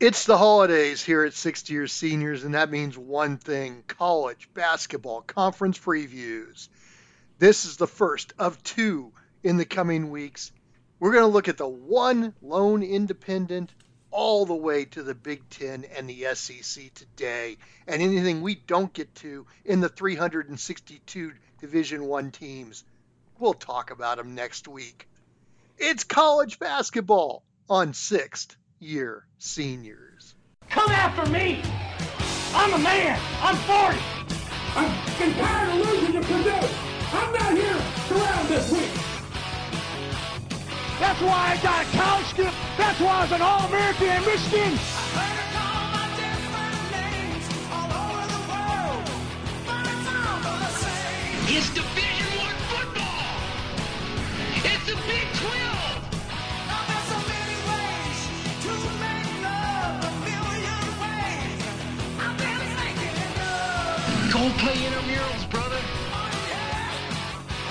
It's the holidays here at Sixth Year Seniors, and that means one thing college basketball conference previews. This is the first of two in the coming weeks. We're going to look at the one lone independent all the way to the Big Ten and the SEC today, and anything we don't get to in the 362 Division One teams. We'll talk about them next week. It's college basketball on sixth year seniors. Come after me! I'm a man! I'm 40! I've been tired of losing to Purdue! I'm not here to round this week! That's why I got a college skip! That's why I was an All-American in Michigan! It's Division One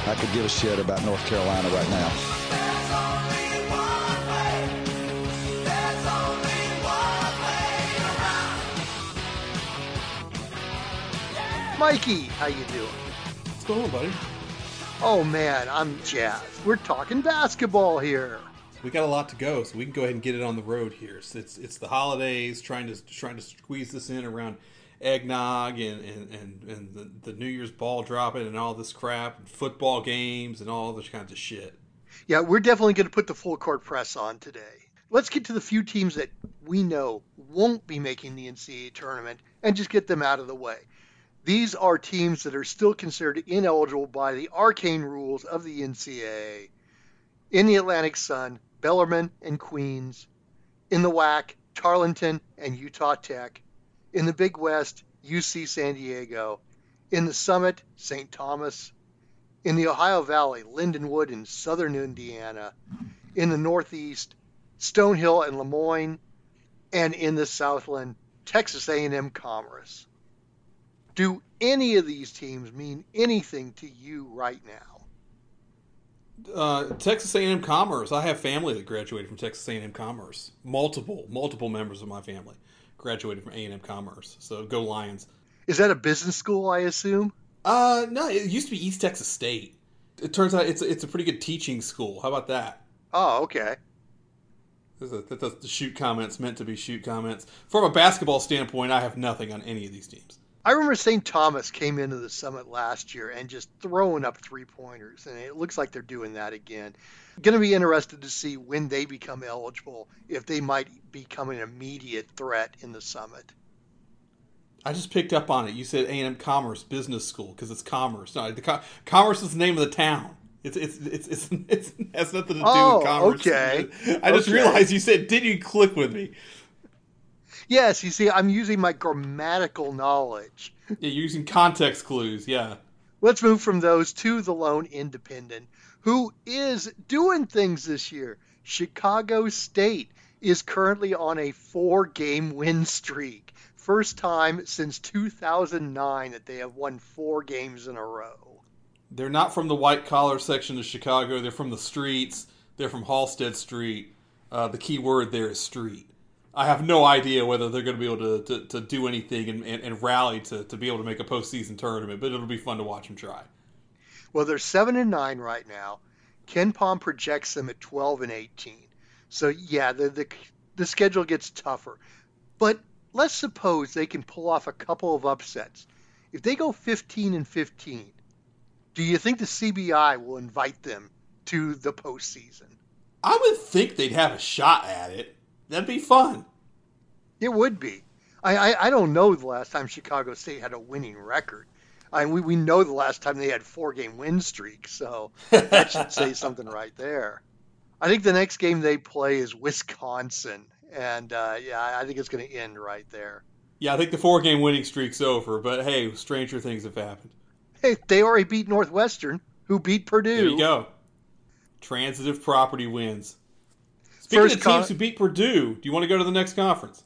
I could give a shit about North Carolina right now. Mikey, how you doing? What's going on, buddy? Oh man, I'm jazzed. We're talking basketball here. We got a lot to go, so we can go ahead and get it on the road here. It's it's, it's the holidays, trying to trying to squeeze this in around eggnog and and, and, and the, the New Year's ball dropping and all this crap, and football games and all this kinds of shit. Yeah, we're definitely going to put the full court press on today. Let's get to the few teams that we know won't be making the NCAA tournament and just get them out of the way. These are teams that are still considered ineligible by the arcane rules of the NCAA. In the Atlantic Sun, Bellarmine and Queens. In the WAC, Tarleton and Utah Tech. In the Big West, UC San Diego. In the Summit, St. Thomas. In the Ohio Valley, Lindenwood and Southern Indiana. In the Northeast, Stonehill and Lemoyne. And in the Southland, Texas A&M Commerce. Do any of these teams mean anything to you right now? Uh, Texas A&M Commerce. I have family that graduated from Texas A&M Commerce. Multiple, multiple members of my family graduated from A&M Commerce. So go Lions. Is that a business school, I assume? Uh, no, it used to be East Texas State. It turns out it's a, it's a pretty good teaching school. How about that? Oh, okay. That the shoot comments meant to be shoot comments. From a basketball standpoint, I have nothing on any of these teams. I remember St. Thomas came into the summit last year and just throwing up three pointers, and it looks like they're doing that again. Going to be interested to see when they become eligible, if they might become an immediate threat in the summit. I just picked up on it. You said A&M Commerce Business School because it's commerce. No, the co- commerce is the name of the town. It's it's it's, it's, it's it has nothing to do Oh, with commerce. okay. I just Okay. realized you said, "Did you click with me?" Yes, you see, I'm using my grammatical knowledge. Yeah, you're using context clues. Yeah. Let's move from those to the lone independent, who is doing things this year. Chicago State is currently on a four game win streak. First time since 2009 that they have won four games in a row. They're not from the white collar section of Chicago. They're from the streets. They're from Halsted Street. Uh, the key word there is street. I have no idea whether they're going to be able to, to, to do anything and, and, and rally to, to be able to make a postseason tournament, but it'll be fun to watch them try. Well, they're 7 and 9 right now. KenPom projects them at 12 and 18. So, yeah, the, the, the schedule gets tougher. But let's suppose they can pull off a couple of upsets. If they go 15 and 15, do you think the CBI will invite them to the postseason? I would think they'd have a shot at it. That'd be fun. It would be. I, I, I don't know the last time Chicago State had a winning record. I we, we know the last time they had four game win streak, so that should say something right there. I think the next game they play is Wisconsin, and uh, yeah, I think it's going to end right there. Yeah, I think the four game winning streak's over, but hey, stranger things have happened. Hey, they already beat Northwestern, who beat Purdue. There you go. Transitive property wins. Speaking First of teams con- who beat Purdue, do you want to go to the next conference?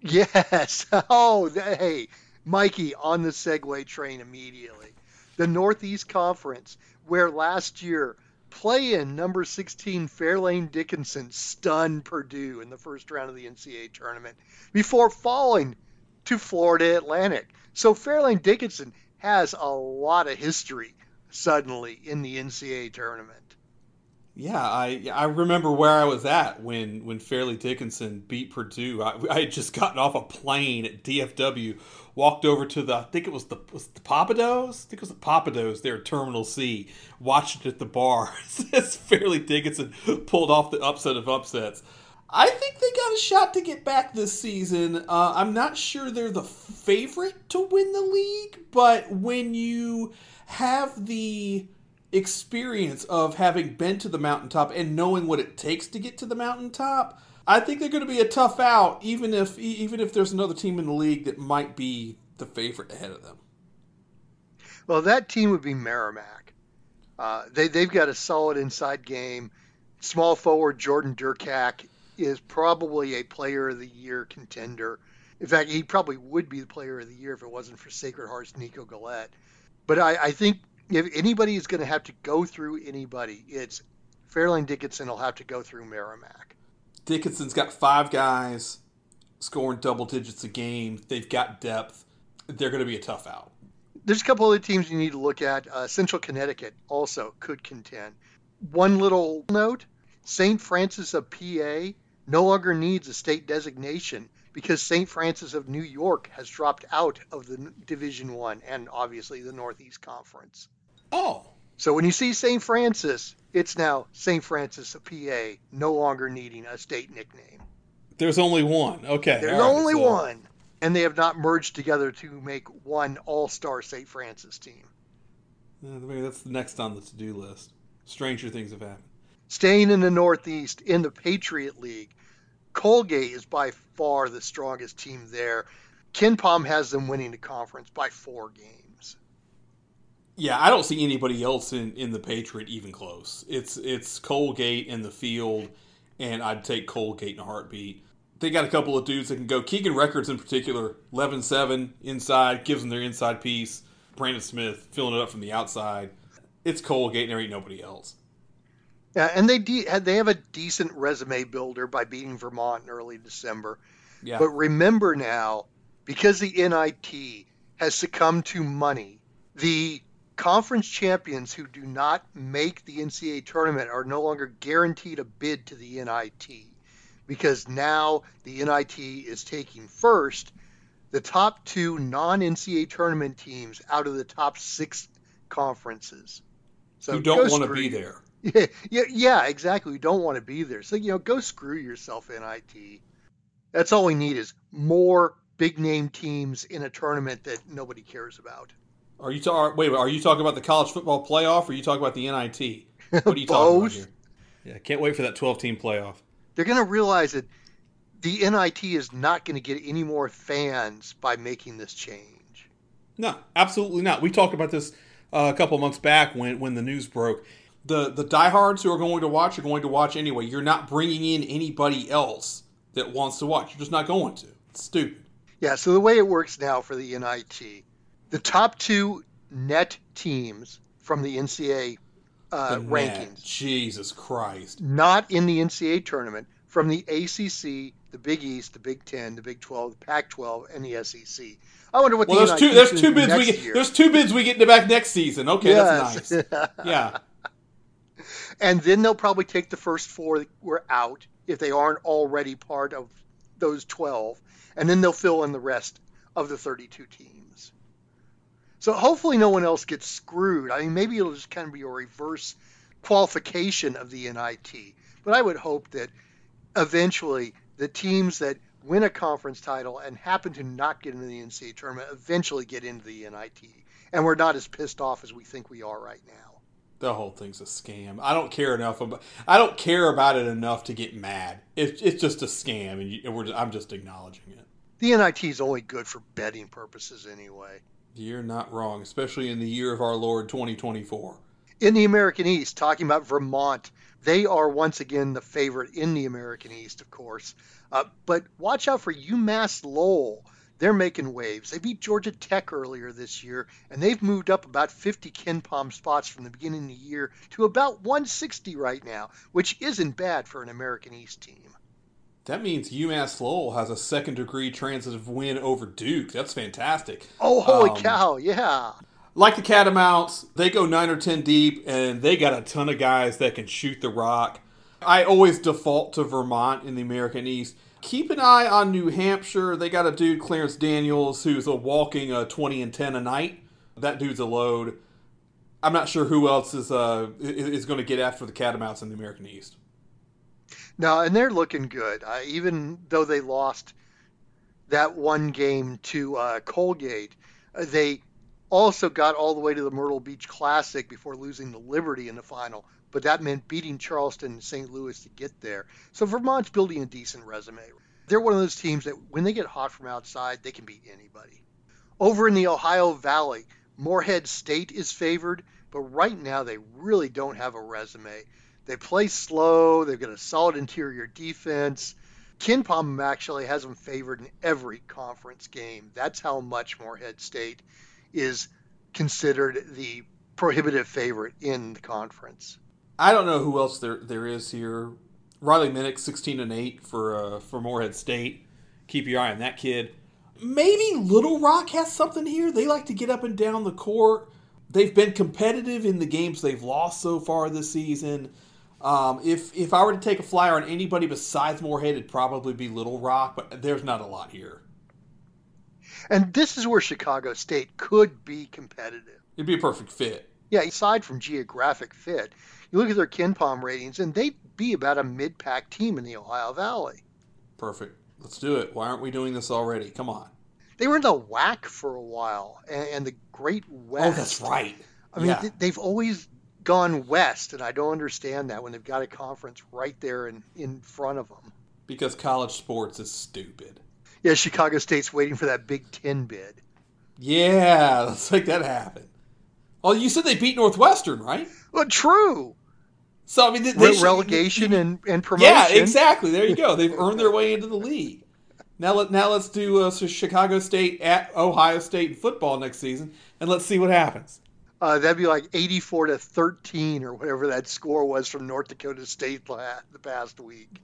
Yes. Oh, hey, Mikey on the segue train immediately. The Northeast Conference, where last year play-in number 16 Fairleigh Dickinson stunned Purdue in the first round of the NCAA tournament before falling to Florida Atlantic. So Fairleigh Dickinson has a lot of history suddenly in the NCAA tournament. Yeah, I I remember where I was at when when Fairleigh Dickinson beat Purdue. I, I had just gotten off a plane at DFW, walked over to the I think it was the was it the Pappadeaux. I think it was the Pappadeaux there at Terminal C. Watched it at the bar as Fairleigh Dickinson pulled off the upset of upsets. I think they got a shot to get back this season. Uh, I'm not sure they're the favorite to win the league, but when you have the experience of having been to the mountaintop and knowing what it takes to get to the mountaintop, I think they're going to be a tough out, even if even if there's another team in the league that might be the favorite ahead of them. Well, that team would be Merrimack. Uh, they they've got a solid inside game. Small forward Jordan Derkack is probably a Player of the Year contender. In fact, he probably would be the Player of the Year if it wasn't for Sacred Heart's Nico Galette. But I, I think if anybody is going to have to go through anybody, it's Fairleigh Dickinson will have to go through Merrimack. Dickinson's got five guys scoring double digits a game. They've got depth. They're going to be a tough out. There's a couple other teams you need to look at. Uh, Central Connecticut also could contend. One little note St. Francis of PA no longer needs a state designation because St. Francis of New York has dropped out of the Division 1 and obviously the Northeast Conference. Oh. So when you see St. Francis, it's now St. Francis of PA, no longer needing a state nickname. There's only one. Okay. There's right, only so. one. And they have not merged together to make one all star St. Francis team. Maybe that's the next on the to do list. Stranger things have happened. Staying in the Northeast in the Patriot League, Colgate is by far the strongest team there. KenPom has them winning the conference by four games. Yeah, I don't see anybody else in, in the Patriot even close. It's it's Colgate in the field, and I'd take Colgate in a heartbeat. They got a couple of dudes that can go. Keegan Records in particular, 11-7 inside, gives them their inside piece. Braeden Smith filling it up from the outside. It's Colgate, and there ain't nobody else. Yeah, and they de- they have a decent resume builder by beating Vermont in early December. Yeah. But remember now, because the NIT has succumbed to money, the conference champions who do not make the NCAA tournament are no longer guaranteed a bid to the NIT because now the NIT is taking first the top two non NCAA tournament teams out of the top six conferences. So you don't want to be there. Yeah, yeah, yeah, exactly. You don't want to be there. So, you know, go screw yourself, NIT. That's all we need is more big name teams in a tournament that nobody cares about. Are you talking? Wait, are you talking about the college football playoff, or are you talking about the NIT? What are you talking about here? Yeah, can't wait for that 12 team playoff. They're going to realize that the NIT is not going to get any more fans by making this change. No, absolutely not. We talked about this uh, a couple months back when when the news broke the the diehards who are going to watch are going to watch anyway. You're not bringing in anybody else that wants to watch. You're just not going to. It's stupid. Yeah. So the way it works now for the NIT, the top two net teams from the NCAA uh, the rankings. Jesus Christ. Not in the NCAA tournament from the ACC, the Big East, the Big Ten, the Big Twelve, the Pac-12, and the SEC. I wonder what. Well, the there's two. There's two bids we get. Year. There's two bids we get in the back next season. Okay, yes. that's nice. yeah and then they'll probably take the first four that were out if they aren't already part of those 12, and then they'll fill in the rest of the 32 teams. So hopefully no one else gets screwed. I mean, maybe it'll just kind of be a reverse qualification of the NIT. But I would hope that eventually the teams that win a conference title and happen to not get into the NCAA tournament eventually get into the NIT. And we're not as pissed off as we think we are right now the whole thing's a scam. I don't care enough about. I don't care about it enough to get mad. It's it's just a scam, and, you, and we're I'm just acknowledging it. The NIT is only good for betting purposes anyway. You're not wrong, especially in the year of our Lord 2024. In the American East, talking about Vermont, they are once again the favorite in the American East, of course. Uh, but watch out for UMass Lowell. they're making waves. They beat Georgia Tech earlier this year, and they've moved up about 50 KenPom spots from the beginning of the year to about 160 right now, which isn't bad for an American East team. That means UMass Lowell has a second degree transitive win over Duke. That's fantastic. Oh, holy Um, cow, yeah. Like the Catamounts, they go nine or ten deep, and they got a ton of guys that can shoot the rock. I always default to Vermont in the American East. Keep an eye on New Hampshire. They got a dude, Clarence Daniels, who's a walking uh, 20 and 10 a night. That dude's a load. I'm not sure who else is uh, is, is going to get after the Catamounts in the American East. No, and they're looking good. Uh, even though they lost that one game to uh, Colgate, uh, they also got all the way to the Myrtle Beach Classic before losing to Liberty in the final. But that meant beating Charleston and St. Louis to get there. So Vermont's building a decent resume. They're one of those teams that when they get hot from outside, they can beat anybody. Over in the Ohio Valley, Morehead State is favored, but right now they really don't have a resume. They play slow. They've got a solid interior defense. KenPom actually has them favored in every conference game. That's how much Morehead State is considered the prohibitive favorite in the conference. I don't know who else there there is here. Riley Minix, sixteen and eight for uh, for Morehead State. Keep your eye on that kid. Maybe Little Rock has something here. They like to get up and down the court. They've been competitive in the games they've lost so far this season. Um, if if I were to take a flyer on anybody besides Morehead, it'd probably be Little Rock, but there's not a lot here. And this is where Chicago State could be competitive. It'd be a perfect fit. Yeah, aside from geographic fit, you look at their KenPom ratings, and they'd be about a mid-pack team in the Ohio Valley. Perfect. Let's do it. Why aren't we doing this already? Come on. They were in the WAC for a while, and, and the Great West. Oh, that's right. I mean, Yeah. th- they've always gone west, and I don't understand that when they've got a conference right there in, in front of them. Because college sports is stupid. Yeah, Chicago State's waiting for that Big Ten bid. Yeah, let's make that happen. Oh, you said they beat Northwestern, right? Well, true. So I mean, they, they Re- should- relegation and, and promotion. Yeah, exactly. There you go. They've earned their way into the league. Now let now let's do uh, so Chicago State at Ohio State in football next season, and let's see what happens. Uh, that'd be like 84 to 13 or whatever that score was from North Dakota State la- the past week.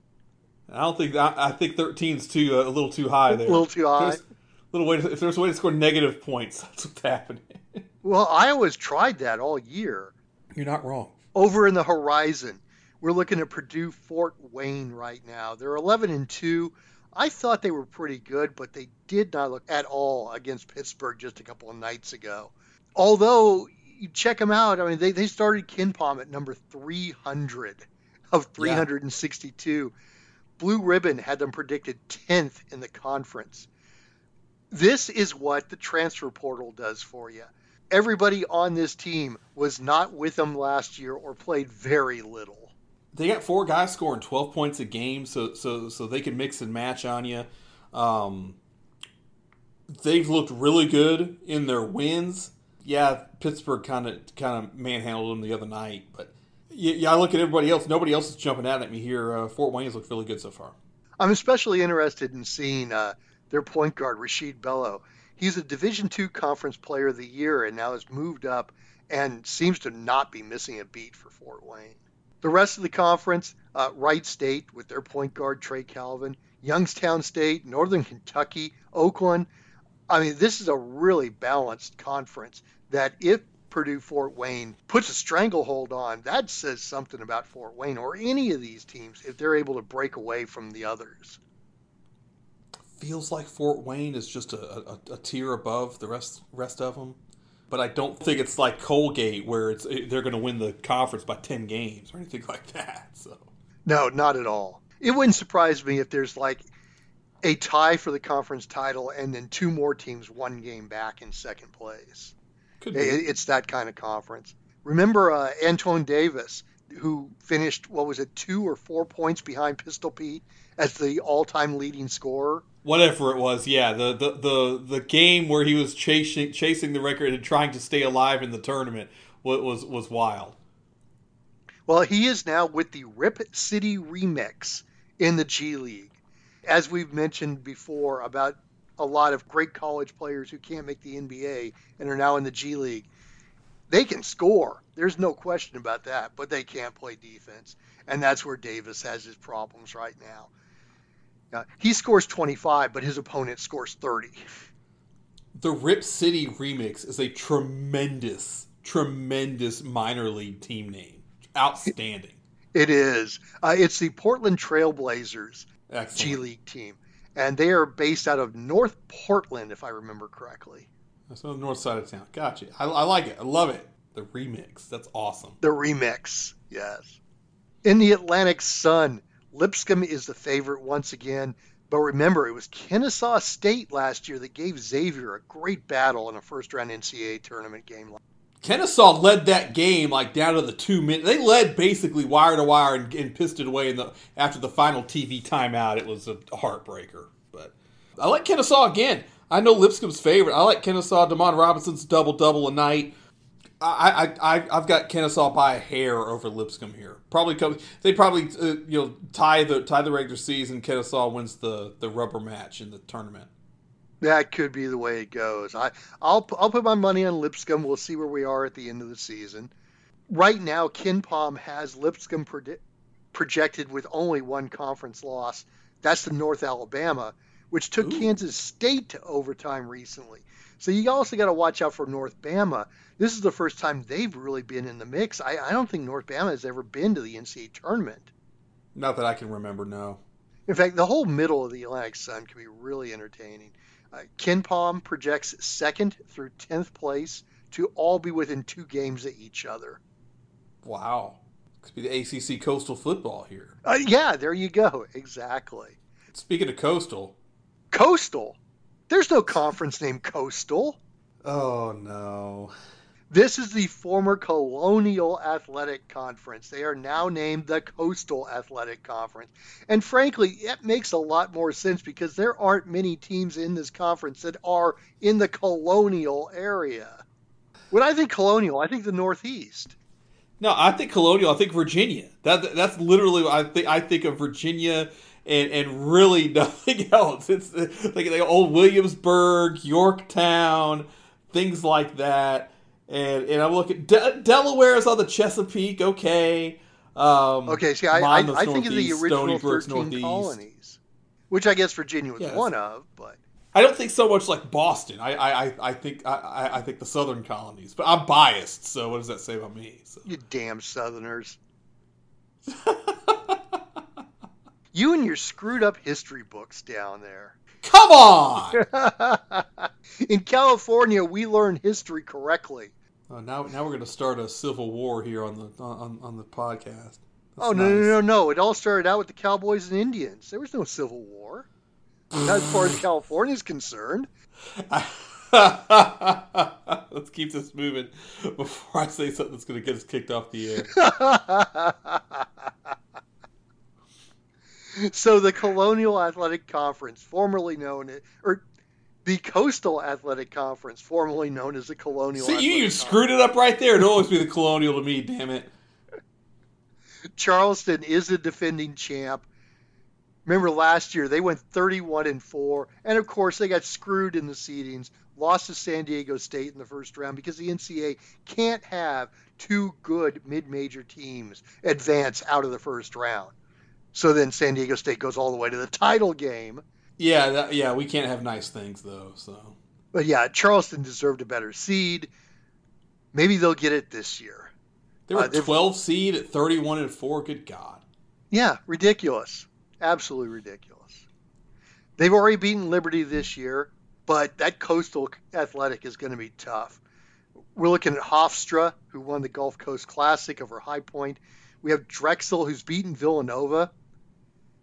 I don't think I, I think 13's too uh, a little too high there. A little too high. There's a little way to, if there's a way to score negative points, that's what's happening. Well, Iowa's tried that all year. You're not wrong. Over in the horizon, we're looking at Purdue Fort Wayne right now. They're 11 and 2. I thought they were pretty good, but they did not look at all against Pittsburgh just a couple of nights ago. Although you check them out, I mean they, they started KenPom at number 300 of 362. Blue Ribbon had them predicted 10th in the conference. This is what the transfer portal does for you. Everybody on this team was not with them last year or played very little. They got four guys scoring 12 points a game, so so so they can mix and match on you. Um, they've looked really good in their wins. Yeah, Pittsburgh kind of kind of manhandled them the other night, but yeah, yeah, I look at everybody else. Nobody else is jumping out at me here. Uh, Fort Wayne's looked really good so far. I'm especially interested in seeing uh, their point guard Rasheed Bello. He's a Division II Conference Player of the Year and now has moved up and seems to not be missing a beat for Fort Wayne. The rest of the conference, uh, Wright State with their point guard Trey Calvin, Youngstown State, Northern Kentucky, Oakland. I mean, this is a really balanced conference that if Purdue Fort Wayne puts a stranglehold on, that says something about Fort Wayne or any of these teams if they're able to break away from the others. Feels like Fort Wayne is just a, a, a tier above the rest rest of them, but I don't think it's like Colgate where it's eh, they're going to win the conference by 10 games or anything like that. So. No, not at all. It wouldn't surprise me if there's like a tie for the conference title and then two more teams one game back in second place. It- It's that kind of conference. Remember uh, Antoine Davis, who finished, what was it, two or four points behind Pistol Pete as the all time leading scorer? Whatever it was, yeah, the, the, the, the game where he was chasing chasing the record and trying to stay alive in the tournament was was, was wild. Well, he is now with the Rip City Remix in the G League. As we've mentioned before about a lot of great college players who can't make the NBA and are now in the G League. They can score. There's no question about that, but they can't play defense. And that's where Davis has his problems right now. Uh, he scores 25, but his opponent scores 30. The Rip City remix is a tremendous, tremendous minor league team name. Outstanding. It is. Uh, it's the Portland Trailblazers Excellent. G League team, and they are based out of North Portland, if I remember correctly. That's on the north side of town. Gotcha. I, I like it. I love it. The remix. That's awesome. The remix, yes. In the Atlantic Sun, Lipscomb is the favorite once again. But remember, it was Kennesaw State last year that gave Xavier a great battle in a first round NCAA tournament game. Kennesaw led that game like down to the two minute. They led basically wire to wire and, and pissed it away in the after the final TV timeout. It was a heartbreaker. But I like Kennesaw again. I know Lipscomb's favorite. I like Kennesaw. Demond Robinson's double double a night. I, I, I, I've got Kennesaw by a hair over Lipscomb here. Probably come, they probably uh, you know tie the tie the regular season. Kennesaw wins the, the rubber match in the tournament. That could be the way it goes. I I'll I'll put my money on Lipscomb. We'll see where we are at the end of the season. Right now, KenPom has Lipscomb predi- projected with only one conference loss. That's the North Alabama, which took Ooh. Kansas State to overtime recently. So you also got to watch out for North Bama. This is the first time they've really been in the mix. I, I don't think North Bama has ever been to the NCAA tournament. Not that I can remember. No. In fact, the whole middle of the Atlantic Sun can be really entertaining. Uh, KenPom projects second through 10th place to all be within two games of each other. Wow. Could be the ACC Coastal football here. Uh, yeah, there you go. Exactly. Speaking of Coastal. Coastal. There's no conference named Coastal. Oh no. This is the former Colonial Athletic Conference. They are now named the Coastal Athletic Conference. And frankly, it makes a lot more sense because there aren't many teams in this conference that are in the Colonial area. When I think Colonial, I think the Northeast. No, I think Colonial. I think Virginia. That that's literally I think. I think of Virginia and and really nothing else. It's like like old Williamsburg, Yorktown, things like that. And and I'm looking. De- Delaware is on the Chesapeake. Okay. Um, Okay, see, I, I, I think of the original 13 northeast. colonies, which I guess Virginia was Yes. one of, but I don't think so much like Boston. I I, I- think I, I- I think the Southern colonies, but I'm biased. So what does that say about me? So. you damn Southerners. you and your screwed up history books down there. Come on! In California, we learn history correctly. Oh, now, now we're going to start a civil war here on the on, on the podcast. oh, no, no, no, no. It all started out with the Cowboys and Indians. There was no Civil War. Not as far as California is concerned. Let's keep this moving before I say something that's going to get us kicked off the air. so the Colonial Athletic Conference, formerly known as, or the Coastal Athletic Conference, formerly known as the Colonial. See, you, you screwed it up right there. It'll always be the colonial to me. Damn it! Charleston is the defending champ. Remember last year they went 31 and 4 and of course they got screwed in the seedings, lost to San Diego State in the first round because the NCAA can't have two good mid-major teams advance out of the first round. So then San Diego State goes all the way to the title game. Yeah, that, yeah, we can't have nice things though. So But yeah, Charleston deserved a better seed. Maybe they'll get it this year. they were Uh, 12 seed at 31 and four. Good God! Yeah, ridiculous. Absolutely ridiculous. They've already beaten Liberty this year, but that Coastal Athletic is going to be tough. We're looking at Hofstra, who won the Gulf Coast Classic over High Point. We have Drexel, who's beaten Villanova.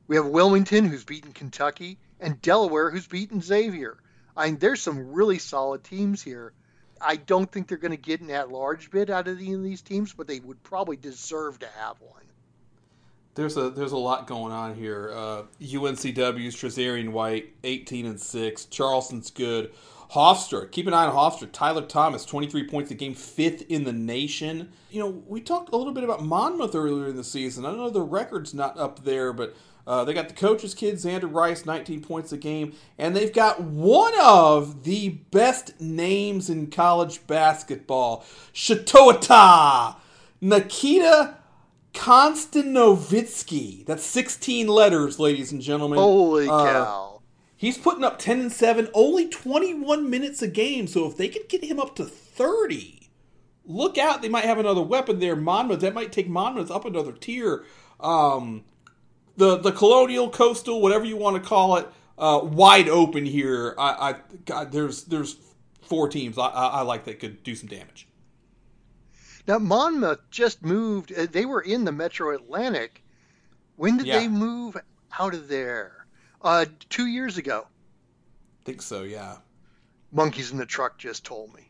We have Wilmington, who's beaten Kentucky, and Delaware, who's beaten Xavier. I mean, there's some really solid teams here. I don't think they're going to get an at-large bid out of any of these teams, but they would probably deserve to have one. There's a there's a lot going on here. Uh, UNCW's Trazarien White, 18 and six. Charleston's good. Hofstra, keep an eye on Hofstra. Tyler Thomas, 23 points a game, fifth in the nation. You know, we talked a little bit about Monmouth earlier in the season. I know the record's not up there, but Uh, they got the coach's kid, Xander Rice, 19 points a game, and they've got one of the best names in college basketball, Shatoata Nikita Konstanovitsky. That's 16 letters, ladies and gentlemen. Holy Uh, cow. He's putting up 10 and 7, only 21 minutes a game. So if they could get him up to 30, look out. They might have another weapon there. Monmouth, that might take Monmouth up another tier. Um, the the colonial, coastal, whatever you want to call it, uh, wide open here. I, I God, there's there's four teams I, I, I like that could do some damage. Now, Monmouth just moved. uh, They were in the Metro Atlantic. When did Yeah. they move out of there? Uh, two years ago. I think so, yeah. Monkeys in the truck just told me.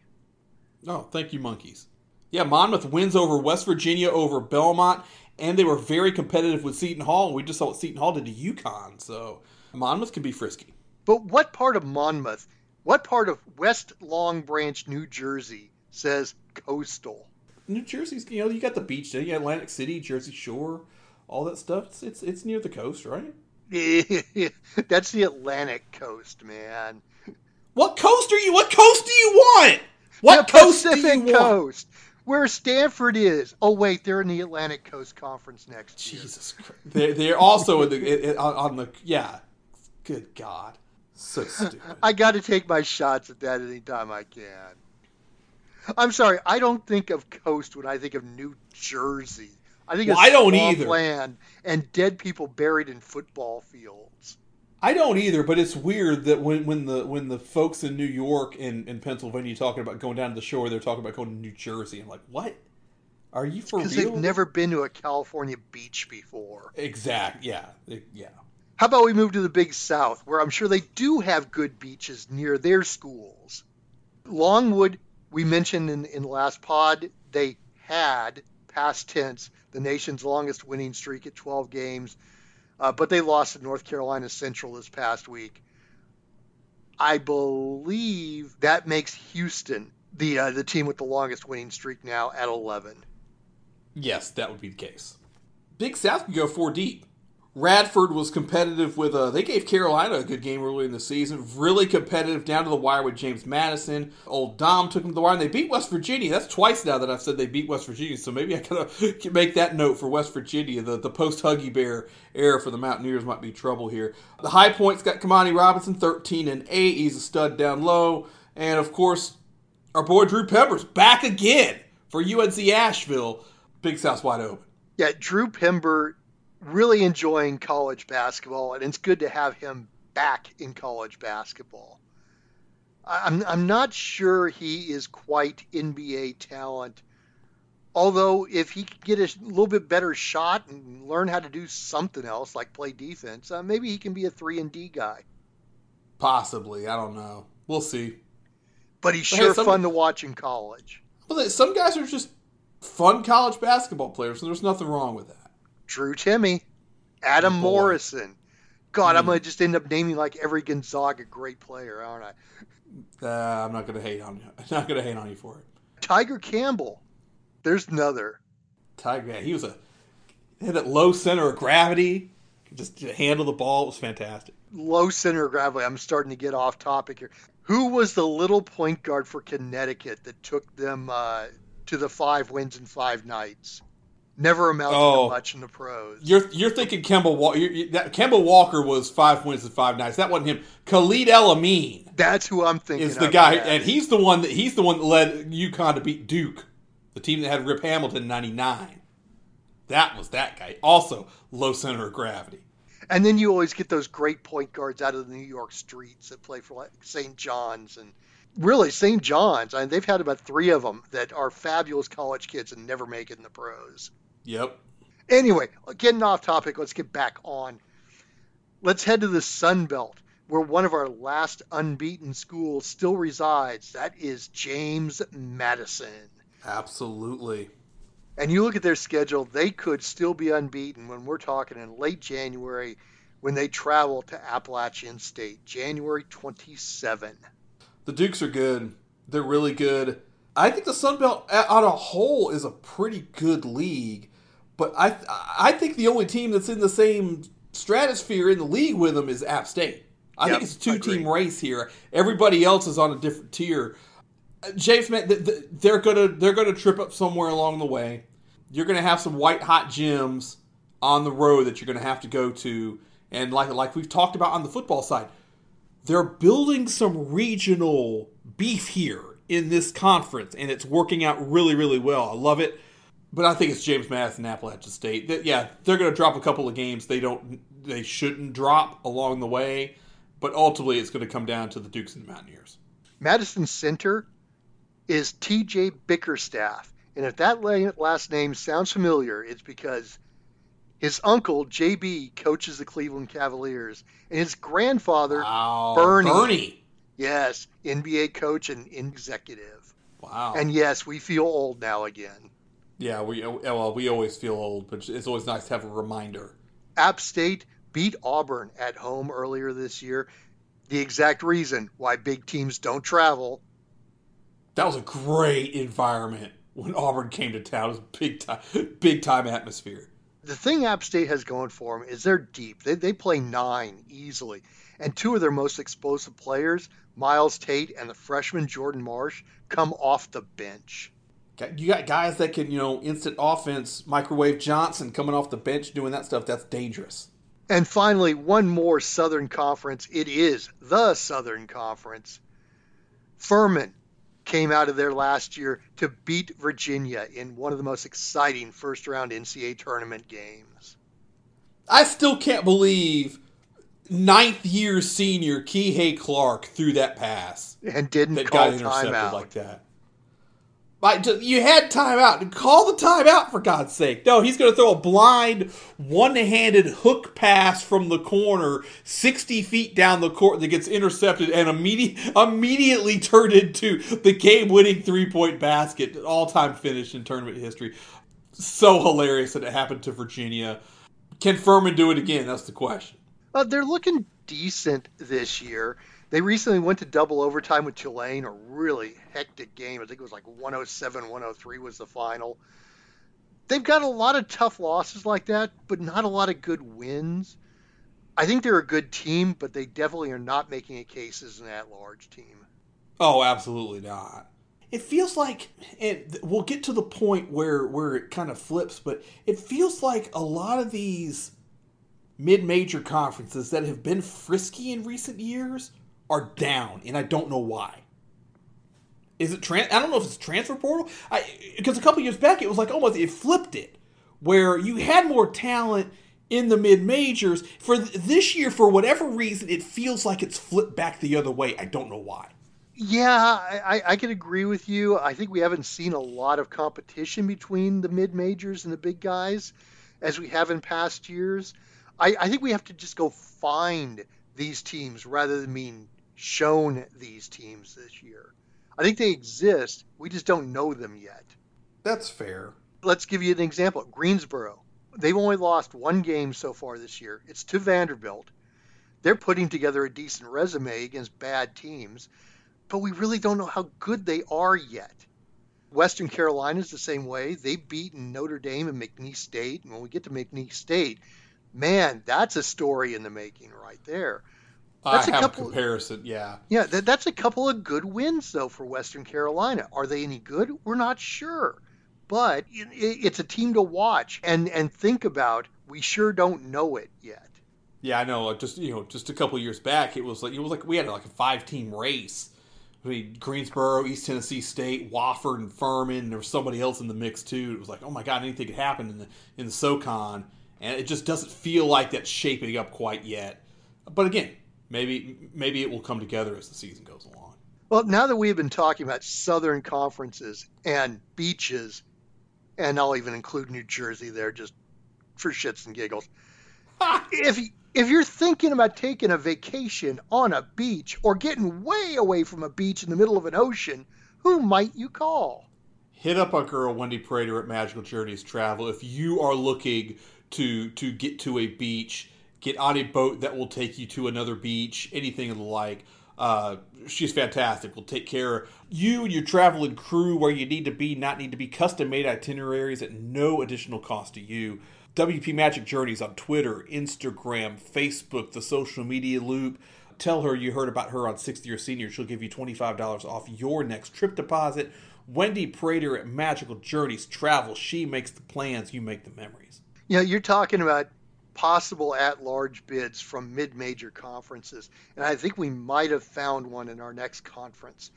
Oh, thank you, monkeys. Yeah, Monmouth wins over West Virginia over Belmont, and they were very competitive with Seton Hall. We just saw what Seton Hall did to UConn, so Monmouth can be frisky. But what part of Monmouth, what part of West Long Branch, New Jersey says coastal? New Jersey's, you know, you got the beach there, you got Atlantic City, Jersey Shore, all that stuff. It's it's, it's near the coast, right? That's the Atlantic coast, man. What coast are you? What coast do you want? What the coast do Pacific you want? coast, where Stanford is. Oh wait, they're in the Atlantic Coast Conference next year. Jesus Christ! They're, they're also in the it- on on the yeah. Good God, so stupid. I got to take my shots at that anytime I can. I'm sorry, I don't think of coast when I think of New Jersey. I think Well, of I don't either. land and dead people buried in football fields. I don't either, but it's weird that when, when the when the folks in New York and, and Pennsylvania talking about going down to the shore, they're talking about going to New Jersey. I'm like, what? Are you for Because they've never been to a California beach before. exact. Yeah, yeah. How about we move to the Big South, where I'm sure they do have good beaches near their schools? Longwood, we mentioned in, in the last pod, they had, past tense, the nation's longest winning streak at 12 games, uh, but they lost to North Carolina Central this past week. I believe that makes Houston the uh, the team with the longest winning streak now at 11. Yes, that would be the case. Big South can go four deep. Radford was competitive with. Uh, they gave Carolina a good game early in the season. Really competitive down to the wire with James Madison. Old Dom took them to the wire, and they beat West Virginia. That's twice now that I've said they beat West Virginia. So maybe I gotta make that note for West Virginia. The the post Huggy Bear era for the Mountaineers might be trouble here. The high points got Kamani Robinson, thirteen and eight. He's a stud down low, and of course our boy Drew Pember's back again for UNC Asheville. Big South wide open. Yeah, Drew Pember really enjoying college basketball, and it's good to have him back in college basketball. I'm I'm not sure he is quite NBA talent, although if he could get a little bit better shot and learn how to do something else like play defense, uh, maybe he can be a three and D guy. Possibly, I don't know. We'll see. But he's But hey, sure some- fun to watch in college. But some guys are just fun college basketball players, and there's nothing wrong with that. Drew Timme, Adam boy. Morrison. God, I'm Hmm. gonna just end up naming like every Gonzaga great player, aren't I? Uh, I'm not gonna hate on you. I'm not gonna hate on you for it. Tiger Campbell. There's another. Tiger, yeah, he was a he had that low center of gravity, just handle the ball. It was fantastic. Low center of gravity. I'm starting to get off topic here. Who was the little point guard for Connecticut that took them uh, to the five wins in five nights? Never amounted Oh. to much in the pros. You're you're thinking Kemba Walker. That Kemba Walker was five wins and five nights. That wasn't him. Khalid El Amin That's who I'm thinking is the of, guy, yes. and he's the one that he's the one that led UConn to beat Duke, the team that had Rip Hamilton in '99. That was that guy. Also, low center of gravity. And then you always get those great point guards out of the New York streets that play for like St. John's and really St. John's. I mean, they've had about three of them that are fabulous college kids and never make it in the pros. Yep. Anyway, getting off topic, let's get back on. Let's head to the Sun Belt, where one of our last unbeaten schools still resides. That is James Madison. Absolutely. And you look at their schedule, they could still be unbeaten when we're talking in late January when they travel to Appalachian State, January 27. The Dukes are good. They're really good. I think the Sun Belt on a whole is a pretty good league, but I I think the only team that's in the same stratosphere in the league with them is App State. I Yep, think it's a two team race here. Everybody else is on a different tier. Uh, James, man, th- th- they're gonna they're gonna trip up somewhere along the way. You're gonna have some white hot gyms on the road that you're gonna have to go to, and like like we've talked about on the football side, they're building some regional beef here in this conference, and it's working out really really well. I love it. But I think it's James Madison, Appalachian State. That yeah, they're going to drop a couple of games they don't they shouldn't drop along the way, but ultimately it's going to come down to the Dukes and the Mountaineers. Madison Center is TJ Bickerstaff. And if that last name sounds familiar, it's because his uncle, JB, coaches the Cleveland Cavaliers. And his grandfather, Wow, Bernie. Bernie. yes, NBA coach and executive. Wow. And yes, we feel old now again. Yeah, we uh, well we always feel old, but it's always nice to have a reminder. App State beat Auburn at home earlier this year. The exact reason why big teams don't travel. That was a great environment when Auburn came to town. It was big time, big time atmosphere. The thing App State has going for them is they're deep. They, they play nine easily. And two of their most explosive players, Myles Tate and the freshman Jordan Marsh, come off the bench. You got guys that can, you know, instant offense, microwave Johnson coming off the bench doing that stuff. That's dangerous. And finally, one more Southern Conference. It is the Southern Conference. Furman came out of there last year to beat Virginia in one of the most exciting first round NCAA tournament games. I still can't believe ninth year senior Kihei Clark threw that pass And didn't that call got intercepted timeout. like that. You had timeout. Call the timeout for God's sake. No, he's going to throw a blind, one-handed hook pass from the corner, sixty feet down the court that gets intercepted and immediate, immediately turned into the game-winning three-point basket, all-time finish in tournament history. So hilarious that it happened to Virginia. Can Furman do it again? That's the question. Uh, they're looking decent this year. They recently went to double overtime with Tulane, a really hectic game. I think it was like 107 103 was the final. They've got a lot of tough losses like that, but not a lot of good wins. I think they're a good team, but they definitely are not making a case as an at large team. Oh, absolutely not. It feels like, and we'll get to the point where where it kind of flips, but it feels like a lot of these mid-major conferences that have been frisky in recent years are down, and I don't know why. Is it trans? I don't know if it's transfer portal. I because a couple years back it was like almost it flipped it, where you had more talent in the mid majors. For th- this year, for whatever reason, it feels like it's flipped back the other way. I don't know why. Yeah, I, I- could agree with you. I think we haven't seen a lot of competition between the mid majors and the big guys as we have in past years. I, I think we have to just go find these teams rather than being shown these teams this year. I think they exist. We just don't know them yet. That's fair. Let's give you an example. Greensboro. They've only lost one game so far this year. It's to Vanderbilt. They're putting together a decent resume against bad teams, but we really don't know how good they are yet. Western Carolina is the same way. They've beaten Notre Dame and McNeese State. And when we get to McNeese State, man, that's a story in the making right there. That's I a have couple- a comparison. Yeah, Yeah, that, that's a couple of good wins, though, for Western Carolina. Are they any good? We're not sure. But it, it- it's a team to watch and, and think about. We sure don't know it yet. yeah, I know. Just you know, just a couple years back, it was like it was like we had like a five-team race. I mean, Greensboro, East Tennessee State, Wofford, and Furman. And there was somebody else in the mix too. It was like, oh my god, anything could happen in the in the SoCon, and it just doesn't feel like that's shaping up quite yet. But again, maybe maybe it will come together as the season goes along. Well, now that we've been talking about Southern conferences and beaches, and I'll even include New Jersey there just for shits and giggles. if if you're thinking about taking a vacation on a beach or getting way away from a beach in the middle of an ocean, who might you call? hit up our girl Wendy Prater at Magical Journeys Travel if you are looking to to get to a beach, get on a boat that will take you to another beach, anything of the like. Uh, she's fantastic. Will take care of you and your traveling crew where you need to be, not need to be custom made itineraries at no additional cost to you. WP Magic Journeys on Twitter, Instagram, Facebook, the social media loop. Tell her you heard about her on Sixth Year Senior. She'll give you $25 off your next trip deposit. Wendy Prater at Magical Journeys Travel. She makes the plans, you make the memories. Know, you're talking about possible at large bids from mid major conferences, and I think we might have found one in our next conference.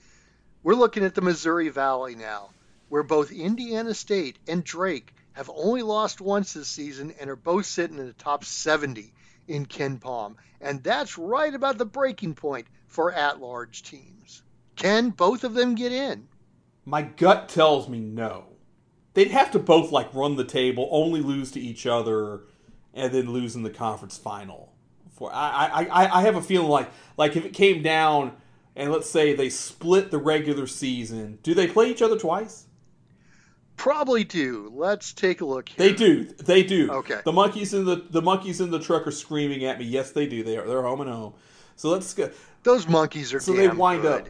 We're looking at the Missouri Valley now, where both Indiana State and Drake have only lost once this season and are both sitting in the top 70 in KenPom. And that's right about the breaking point for at large teams. Can both of them get in? My gut tells me no. They'd have to both like run the table, only lose to each other, and then lose in the conference final. For I, I, I have a feeling like like if it came down and let's say they split the regular season, do they play each other twice? Probably do. Let's take a look. Here. They do. They do. Okay. The monkeys in the the monkeys in the truck are screaming at me. Yes, they do. They are. They're home and home. So let's go. Those monkeys are So they wind good. up.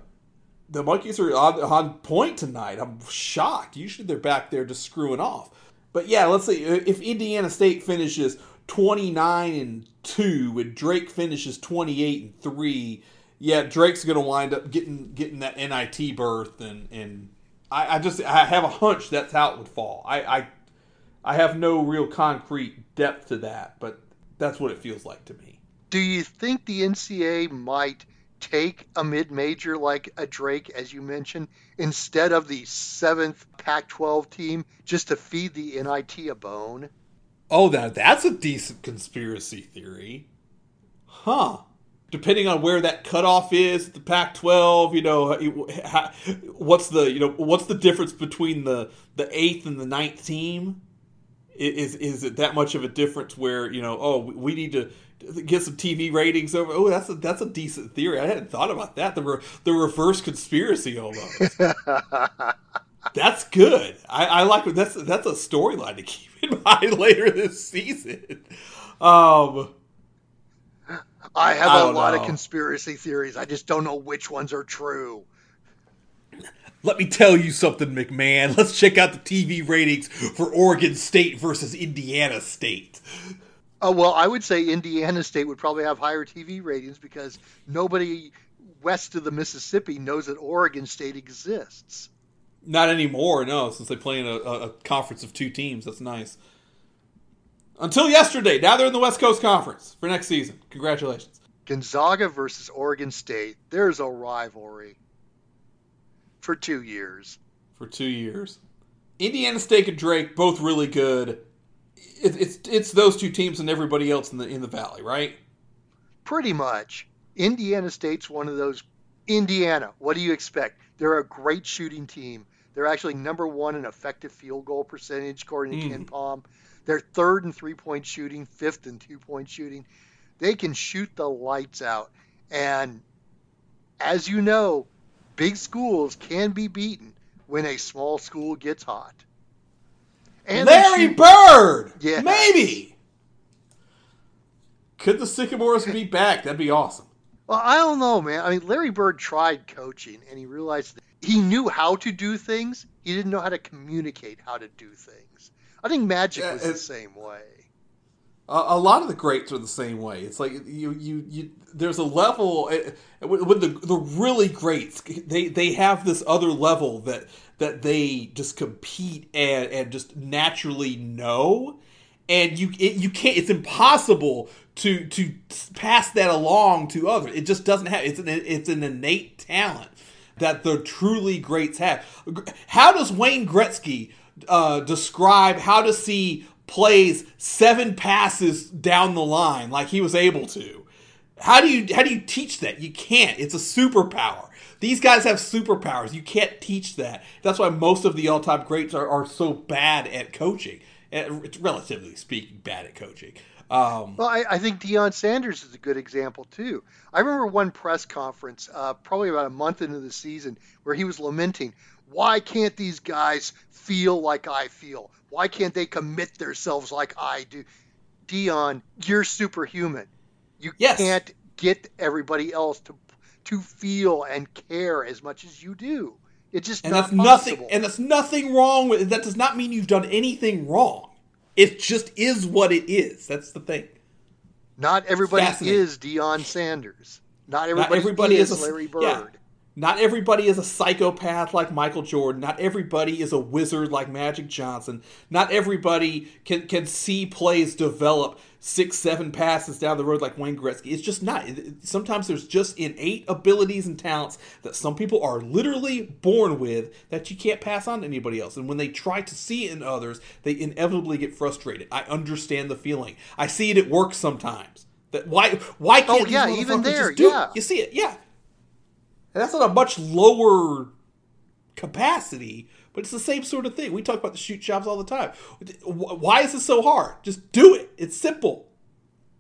The monkeys are on, on point tonight. I'm shocked. Usually they're back there just screwing off. But yeah, let's see if Indiana State finishes 29 and 2 and Drake finishes 28 and 3. Yeah, Drake's going to wind up getting getting that NIT berth and and I, I just I have a hunch that's how it would fall. I, I I have no real concrete depth to that, but that's what it feels like to me. Do you think the NCAA might take a mid-major like a Drake, as you mentioned, instead of the seventh Pac-12 team, just to feed the NIT a bone? Oh, that that's a decent conspiracy theory, huh? Depending on where that cutoff is, the Pac-12, you know, what's the you know what's the difference between the the eighth and the ninth team? Is is it that much of a difference where you know oh we need to get some TV ratings over? Oh, that's a that's a decent theory. I hadn't thought about that. The re, the reverse conspiracy almost. that's good. I, I like that's that's a storyline to keep in mind later this season. Um, I have I a lot know. of conspiracy theories. I just don't know which ones are true. let me tell you something, McMahon. Let's check out the TV ratings for Oregon State versus Indiana State. Oh well, I would say Indiana State would probably have higher TV ratings because nobody west of the Mississippi knows that Oregon State exists. Not anymore, no, since they play in a, a conference of two teams. That's nice. Until yesterday, now they're in the West Coast Conference for next season. Congratulations. Gonzaga versus Oregon State. There's a rivalry for two years. for two years. Indiana State and Drake both really good. It, it's it's those two teams and everybody else in the in the valley, right? Pretty much. Indiana State's one of those. Indiana, what do you expect? They're a great shooting team. They're actually number one in effective field goal percentage, according to. Ken mm-hmm. Palm. They're third in three point shooting, fifth in two point shooting. They can shoot the lights out. And as you know, big schools can be beaten when a small school gets hot. And Larry Bird, Yeah. maybe. Could the Sycamores be back? That'd be awesome. Well, I don't know, man. I mean, Larry Bird tried coaching and he realized that he knew how to do things. He didn't know how to communicate how to do things. I think Magic Yeah, was the same way. A, a lot of the greats are the same way. It's like you you you. There's a level eh, with with the the really greats. They they have this other level that that they just compete and and just naturally know, and you it, you can't. It's impossible to to pass that along to others. It just doesn't have. It's an it's an innate talent that the truly greats have. How does Wayne Gretzky uh, describe how to see plays seven passes down the line like he was able to? How do you how do you teach that? You can't. It's a superpower. These guys have superpowers. You can't teach that. That's why most of the all-time greats are, are so bad at coaching. It's relatively speaking bad at coaching. Um, Well, I, I think Deion Sanders is a good example too. I remember one press conference, uh, probably about a month into the season, where he was lamenting, "Why can't these guys feel like I feel? Why can't they commit themselves like I do?" Deion, you're superhuman. You Yes. can't get everybody else to to feel and care as much as you do. It's just and that's nothing. And that's nothing wrong with. That does not mean you've done anything wrong. It just is what it is. That's the thing. Not everybody is Deion Sanders. Not everybody, Not everybody is, is, a Larry Bird. yeah. Not everybody is a psychopath like Michael Jordan. Not everybody is a wizard like Magic Johnson. Not everybody can can see plays develop six, seven passes down the road like Wayne Gretzky. It's just not. Sometimes there's just innate abilities and talents that some people are literally born with that you can't pass on to anybody else. And when they try to see it in others, they inevitably get frustrated. I understand the feeling. I see it at work sometimes. That why why can't Oh, yeah, even there, just do it? yeah. You see it, yeah. And that's on a much lower capacity, but it's the same sort of thing. We talk about the shoot jobs all the time. Why is it so hard? Just do it. It's simple.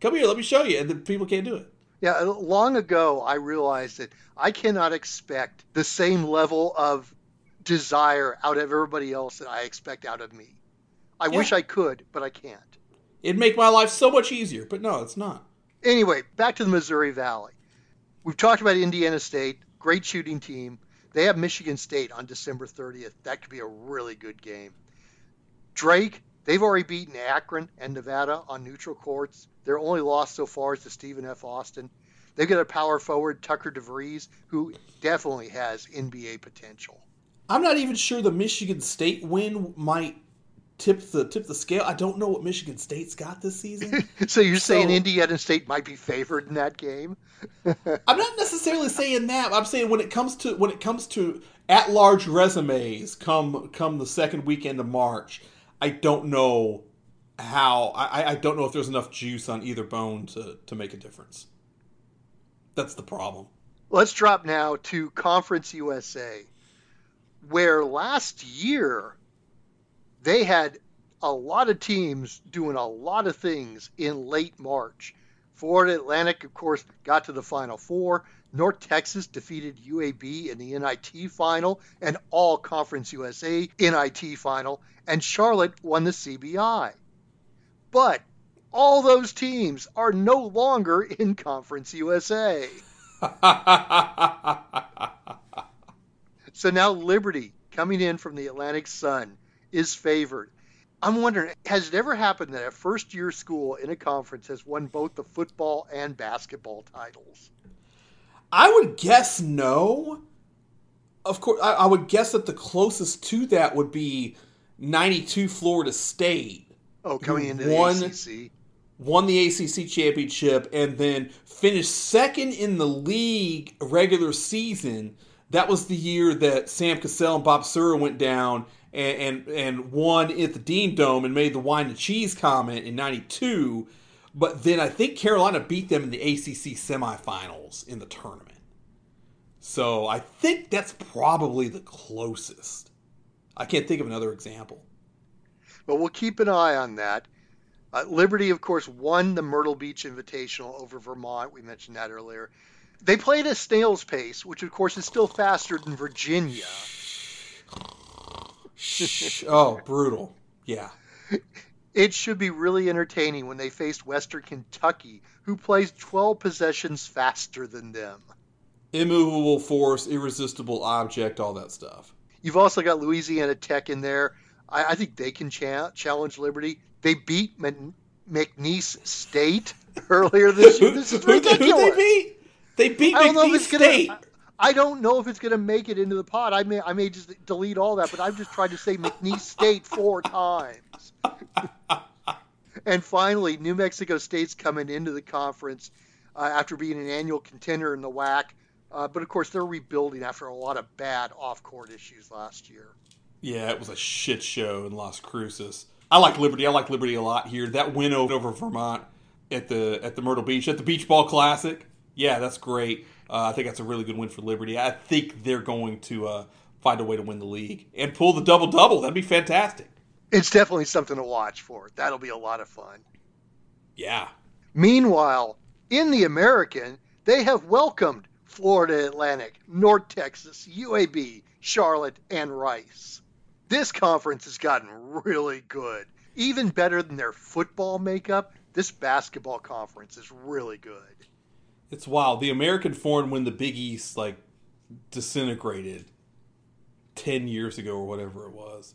Come here, let me show you. And then people can't do it. Yeah, uh, long ago I realized that I cannot expect the same level of desire out of everybody else that I expect out of me. I Yeah. wish I could, but I can't. It'd make my life so much easier, but no, it's not. Anyway, back to the Missouri Valley. We've talked about Indiana State, great shooting team. They have Michigan State on December 30th. That could be a really good game. Drake, they've already beaten Akron and Nevada on neutral courts. Their only loss so far is to Stephen F. Austin. They've got a power forward, Tucker DeVries, who definitely has NBA potential. I'm not even sure the Michigan State win might tip the tip the scale. I don't know what Michigan State's got this season. So you're saying Indiana State might be favored in that game? I'm not necessarily saying that. I'm saying when it comes to when it comes to at large resumes come come the second weekend of March, I don't know how I, I don't know if there's enough juice on either bone to, to make a difference. That's the problem. Let's drop now to Conference USA, where last year they had a lot of teams doing a lot of things in late March. Florida Atlantic, of course, got to the Final Four. North Texas defeated UAB in the NIT final and all Conference USA NIT final, and Charlotte won the CBI. But all those teams are no longer in Conference USA. So now Liberty, coming in from the Atlantic Sun, is favored. I'm wondering, has it ever happened that a first year school in a conference has won both the football and basketball titles? I would guess no. Of course, I, I would guess that the closest to that would be 92 Florida State. Oh, coming into won- the ACC. won the ACC championship and then finished second in the league regular season. That was the year that Sam Cassell and Bob Sura went down and, and and won at the Dean Dome and made the wine and cheese comment in '92. But then I think Carolina beat them in the ACC semifinals in the tournament. So I think that's probably the closest. I can't think of another example. But we'll keep an eye on that. Uh, Liberty, of course, won the Myrtle Beach Invitational over Vermont. We mentioned that earlier. They played at snail's pace, which, of course, is still faster than Virginia. Oh, brutal. Yeah. It should be really entertaining when they faced Western Kentucky, who plays 12 possessions faster than them. immovable force, irresistible object, all that stuff. You've also got Louisiana Tech in there. I, I think they can cha- challenge Liberty. They beat Mc- McNeese State earlier this year. This is Who they- ridiculous. Who they beat? They beat I don't know if McNeese it's gonna. I- don't know if it's going to make it into the pod. I may, I may just delete all that, but I've just tried to say McNeese State four times. and finally, New Mexico State's coming into the conference uh, after being an annual contender in the WAC. Uh, but of course, they're rebuilding after a lot of bad off-court issues last year. Yeah, it was a shit show in Las Cruces. I like Liberty. I like Liberty a lot here. That win over Vermont at the at the Myrtle Beach at the Beach Ball Classic. Yeah, that's great. Uh, I think that's a really good win for Liberty. I think they're going to uh, find a way to win the league and pull the double double. That'd be fantastic. It's definitely something to watch for. That'll be a lot of fun. Yeah. Meanwhile, in the American, they have welcomed Florida Atlantic, North Texas, UAB, Charlotte, and Rice. This conference has gotten really good. Even better than their football makeup, this basketball conference is really good. It's wild. The American formed when the Big East like disintegrated ten years ago or whatever it was,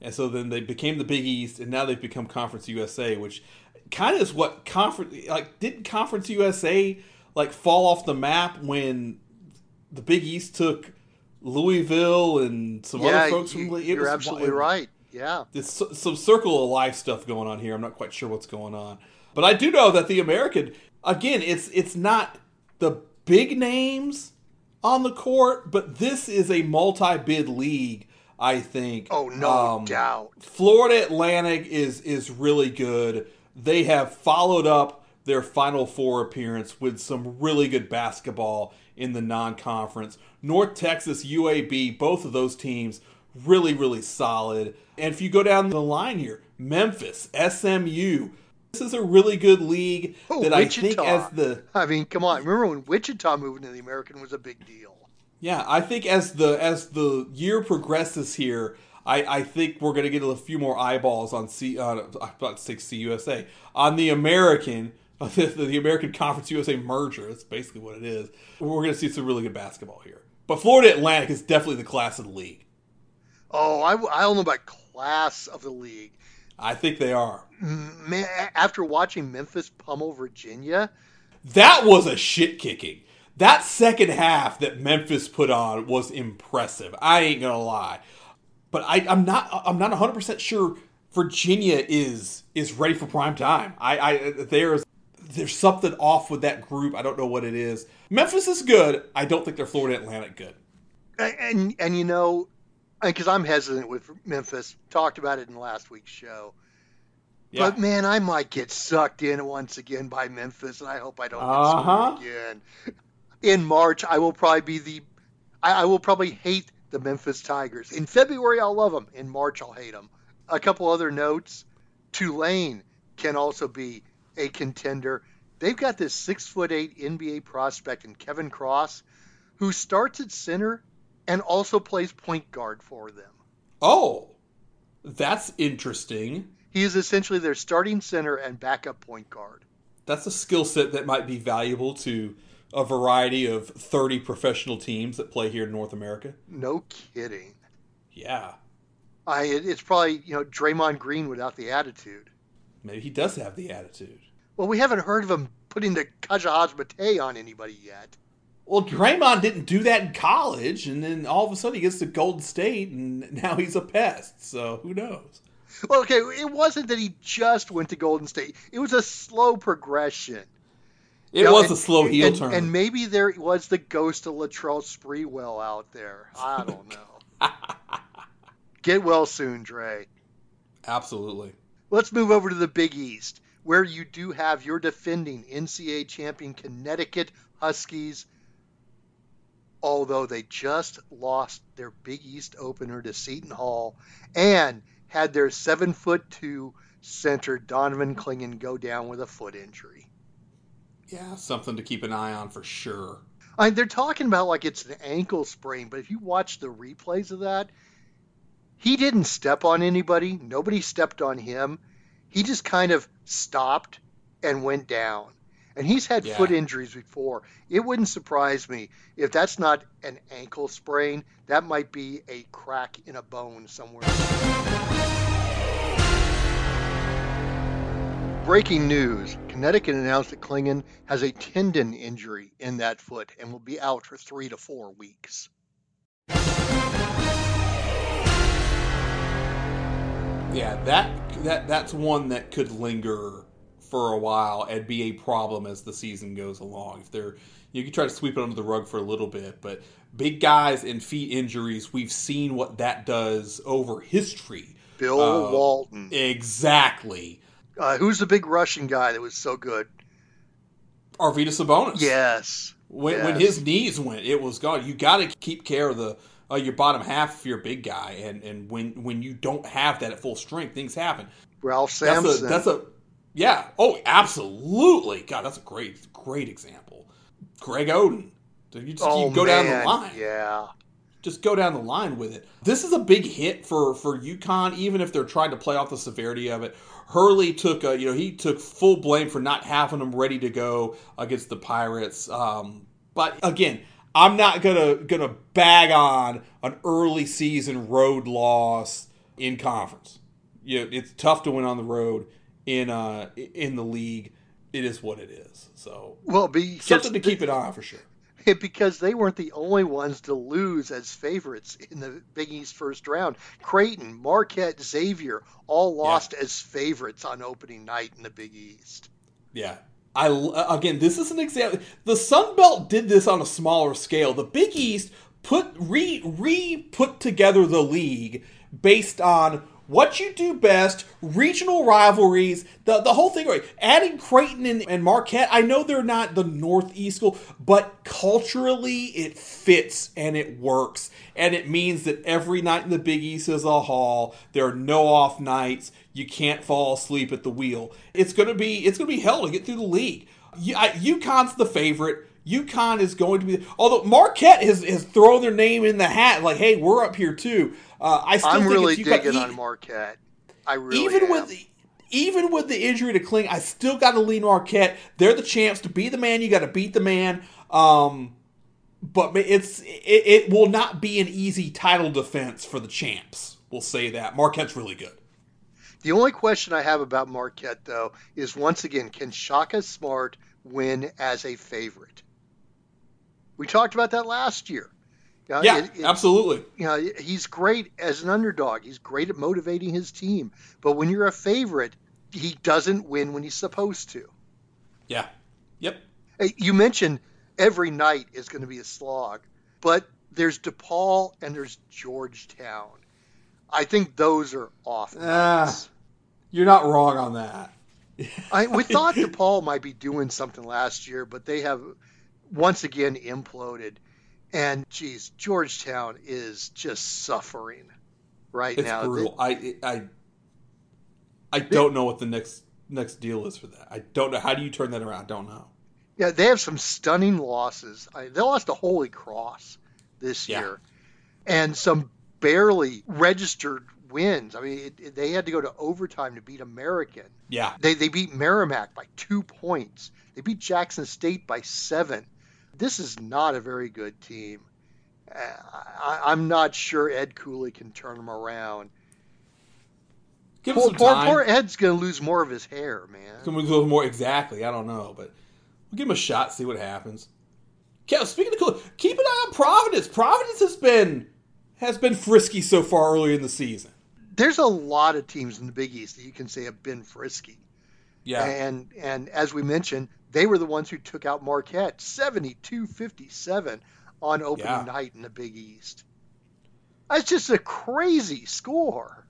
and so then they became the Big East, and now they've become Conference USA, which kind of is what conference like didn't Conference USA like fall off the map when the Big East took Louisville and some yeah, other folks you, from. It you're absolutely right. Yeah. there's some circle of life stuff going on here. I'm not quite sure what's going on, but I do know that the American again, it's it's not the big names on the court, but this is a multi-bid league. I think. Oh, no Um, doubt. Florida Atlantic is is really good. They have followed up their Final Four appearance with some really good basketball in the non-conference. North Texas, UAB, both of those teams really really solid. And if you go down the line here, Memphis, SMU, this is a really good league Oh, that I think Wichita. as the I mean, come on. Remember when Wichita moving to the American was a big deal. Yeah, I think as the as the year progresses here, I, I think we're going to get a few more eyeballs on C. Uh, I about to say CUSA on the American, the, the American Conference USA merger. That's basically what it is. We're going to see some really good basketball here. But Florida Atlantic is definitely the class of the league. Oh, I, I don't know about class of the league. I think they are. Mm, man, after watching Memphis pummel Virginia, That was a shit kicking. That second half that Memphis put on was impressive. I ain't gonna lie, but I, I'm not. I'm not 100 percent sure Virginia is is ready for prime time. I, I there's there's something off with that group. I don't know what it is. Memphis is good. I don't think they're Florida Atlantic good. and and you know, because I'm hesitant with Memphis. Talked about it in last week's show. Yeah. But man, I might get sucked in once again by Memphis, and I hope I don't get Uh-huh. again. In March, I will probably be the, I, I will probably hate the Memphis Tigers. In February, I'll love them. In March, I'll hate them. A couple other notes: Tulane can also be a contender. They've got this six foot eight NBA prospect in Kevin Cross, who starts at center and also plays point guard for them. oh, that's interesting. He is essentially their starting center and backup point guard. That's a skill set that might be valuable to a variety of 30 professional teams that play here in North America. No kidding. Yeah. I it's probably you know Draymond Green without the attitude. Maybe he does have the attitude. Well, we haven't heard of him putting the Kajahaj Mate on anybody yet. Well, Draymond didn't do that in college, and then all of a sudden he gets to Golden State, and now he's a pest. So who knows? Well, okay, it wasn't that he just went to Golden State. It was a slow progression. It You know, was and- a slow heel and, turn. and maybe there was the ghost of Latrell Sprewell out there. I don't know. Get well soon, Dre. Absolutely. Let's move over to the Big East, where you do have your defending NCAA champion Connecticut Huskies, although they just lost their Big East opener to Seton Hall and had their seven foot two center Donovan Clingan go down with a foot injury. Yeah, something to keep an eye on for sure. I mean, they're talking about like it's an ankle sprain, but if you watch the replays of that, he didn't step on anybody. Nobody stepped on him. He just kind of stopped and went down. And he's had Yeah. foot injuries before. It wouldn't surprise me if that's not an ankle sprain. That might be a crack in a bone somewhere. Breaking news Connecticut announced that Clingan has a tendon injury in that foot and will be out for three to four weeks. Yeah, that that that's one that could linger for a while and be a problem as the season goes along. If they're you can try to sweep it under the rug for a little bit, but big guys and feet injuries, we've seen what that does over history. Bill Uh, Walton. Exactly. Uh, who's the big Russian guy that was so good? Arvydas Sabonis. Yes. When, when his knees went, it was gone. You got to keep care of the uh, your bottom half if you're a big guy, and and when when you don't have that at full strength, things happen. Ralph That's Sampson. a that's a yeah. Oh, absolutely. God, that's a great great example. Greg Oden. So you just oh, you go down the line. Yeah. Just go down the line with it. This is a big hit for for UConn, even if they're trying to play off the severity of it. Hurley took a, you know he took full blame for not having them ready to go against the Pirates. Um, but again, I'm not gonna gonna bag on an early season road loss in conference. You know, it's tough to win on the road in uh in the league. It is what it is. So Well, because something to keep an eye on for sure. because they weren't the only ones to lose as favorites in the Big East first round. Creighton, Marquette, Xavier all lost as favorites on opening night in the Big East. Yeah. I again, this is an example. The Sun Belt did this on a smaller scale. The Big East put re re put together the league based on what you do best, regional rivalries, the, the whole thing. Right? Adding Creighton and, and Marquette, I know they're not the Northeast school, but culturally it fits and it works. And it means that every night in the Big East is a haul. There are no off nights. You can't fall asleep at the wheel. It's gonna be it's gonna be hell to get through the league. UConn's the favorite. UConn is going to be. Although Marquette has, has thrown their name in the hat, like, hey, we're up here too. Uh, I still I'm think really UConn. digging on Marquette. I really even am. with the, even with the injury to Kling, I still got to lean Marquette. They're the champs. To be the man, you got to beat the man. Um, but it's it, it will not be an easy title defense for the champs. We'll say that Marquette's really good. The only question I have about Marquette, though, is once again, can Shaka Smart win as a favorite? We talked about that last year. Know, Yeah, it- it- absolutely. You know, he's great as an underdog. He's great at motivating his team. But when you're a favorite, he doesn't win when he's supposed to. Yeah. Yep. You mentioned every night is going to be a slog, but there's DePaul and there's Georgetown. I think those are off. Ah. You're not wrong on that. I, we thought DePaul might be doing something last year, but they have once again imploded. And geez, Georgetown is just suffering right It's now. brutal. I I I don't know what the next next deal is for that. I don't know. How do you turn that around? I don't know. Yeah, they have some stunning losses. I, they lost to Holy Cross this Yeah. year, and some barely registered wins. I mean, it, it- they had to go to overtime to beat American. Yeah. They they beat Merrimack by two points. They beat Jackson State by seven. This is not a very good team. Uh, I, I'm not sure Ed Cooley can turn them around. Give him Poor, some poor, time. poor Ed's going to lose more of his hair, man. Can we go more exactly? I don't know, but we'll give him a shot, see what happens. Kev, speaking of cool, keep an eye on Providence. Providence has been has been frisky so far early in the season. There's a lot of teams in the Big East that you can say have been frisky. Yeah, And and as we mentioned, they were the ones who took out Marquette 72-57 on opening Yeah. night in the Big East. That's just a crazy score.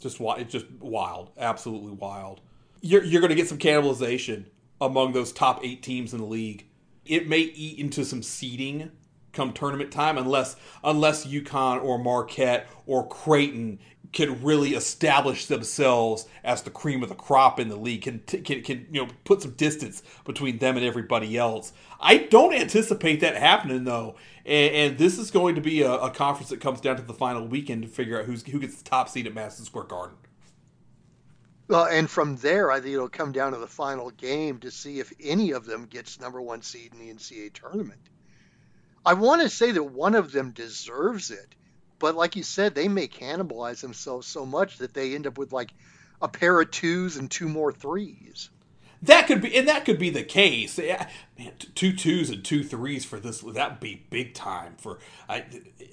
just wi- it's just wild, absolutely wild. You're you're going to get some cannibalization among those top eight teams in the league. It may eat into some seeding come tournament time, unless unless UConn or Marquette or Creighton can really establish themselves as the cream of the crop in the league, can can, can you know put some distance between them and everybody else. I don't anticipate that happening though, and, and this is going to be a, a conference that comes down to the final weekend to figure out who's who gets the top seed at Madison Square Garden. Well, and from there, I think it'll come down to the final game to see if any of them gets number one seed in the NCAA tournament. I want to say that one of them deserves it, but like you said, they may cannibalize themselves so much that they end up with like a pair of twos and two more threes. That could be, and that could be the case. Yeah, Man, two twos and two threes for this that would be big time. For I,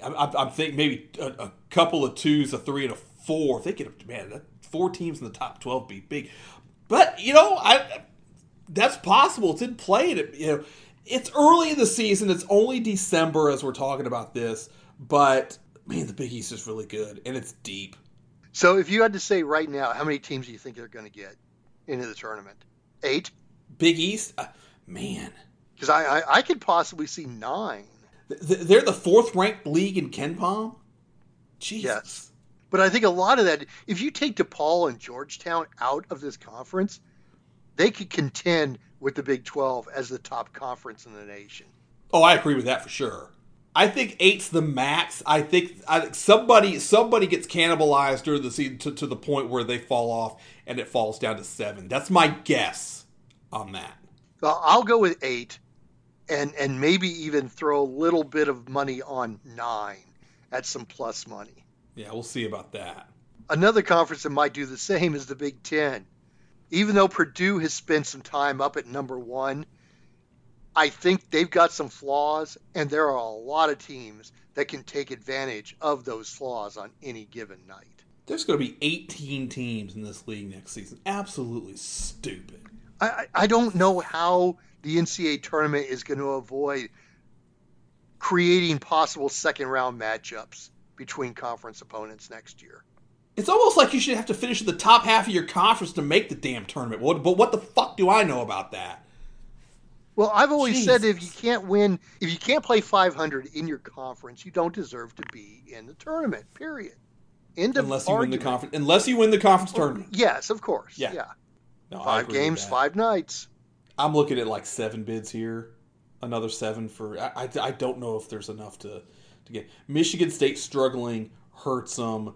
I, I'm thinking maybe a, a couple of twos, a three, and a four. They Thinking, man, that four teams in the top twelve be big. But you know, I that's possible. It's in play. It, you know, it's early in the season. It's only December as we're talking about this. But man, the Big East is really good, and it's deep. So if you had to say right now, how many teams do you think they're going to get into the tournament? Eight? Big East, uh, man. Because I, I, I could possibly see nine. They're the fourth ranked league in KenPom. Jesus. Yes. But I think a lot of that, if you take DePaul and Georgetown out of this conference, they could contend with the Big 12 as the top conference in the nation. Oh, I agree with that for sure. I think eight's the max. I think I somebody somebody gets cannibalized during the season to, to the point where they fall off and it falls down to seven. That's my guess on that. Well, I'll go with eight and, and maybe even throw a little bit of money on nine at some plus money. Yeah, we'll see about that. Another conference that might do the same is the Big Ten. Even though Purdue has spent some time up at number one, I think they've got some flaws, and there are a lot of teams that can take advantage of those flaws on any given night. There's going to be 18 teams in this league next season. Absolutely stupid. I, I don't know how the NCAA tournament is going to avoid creating possible second round matchups between conference opponents next year. It's almost like you should have to finish in the top half of your conference to make the damn tournament. But what the fuck do I know about that? Well, I've always said if you can't win, if you can't play 500 in your conference, you don't deserve to be in the tournament. Period. End of Unless you win the conference, unless you win the conference tournament. Yes, of course. Yeah. Yeah. No, Five games, five nights. I'm looking at like seven bids here, another seven for. I, I, I don't know if there's enough to to get. Michigan State struggling hurts them,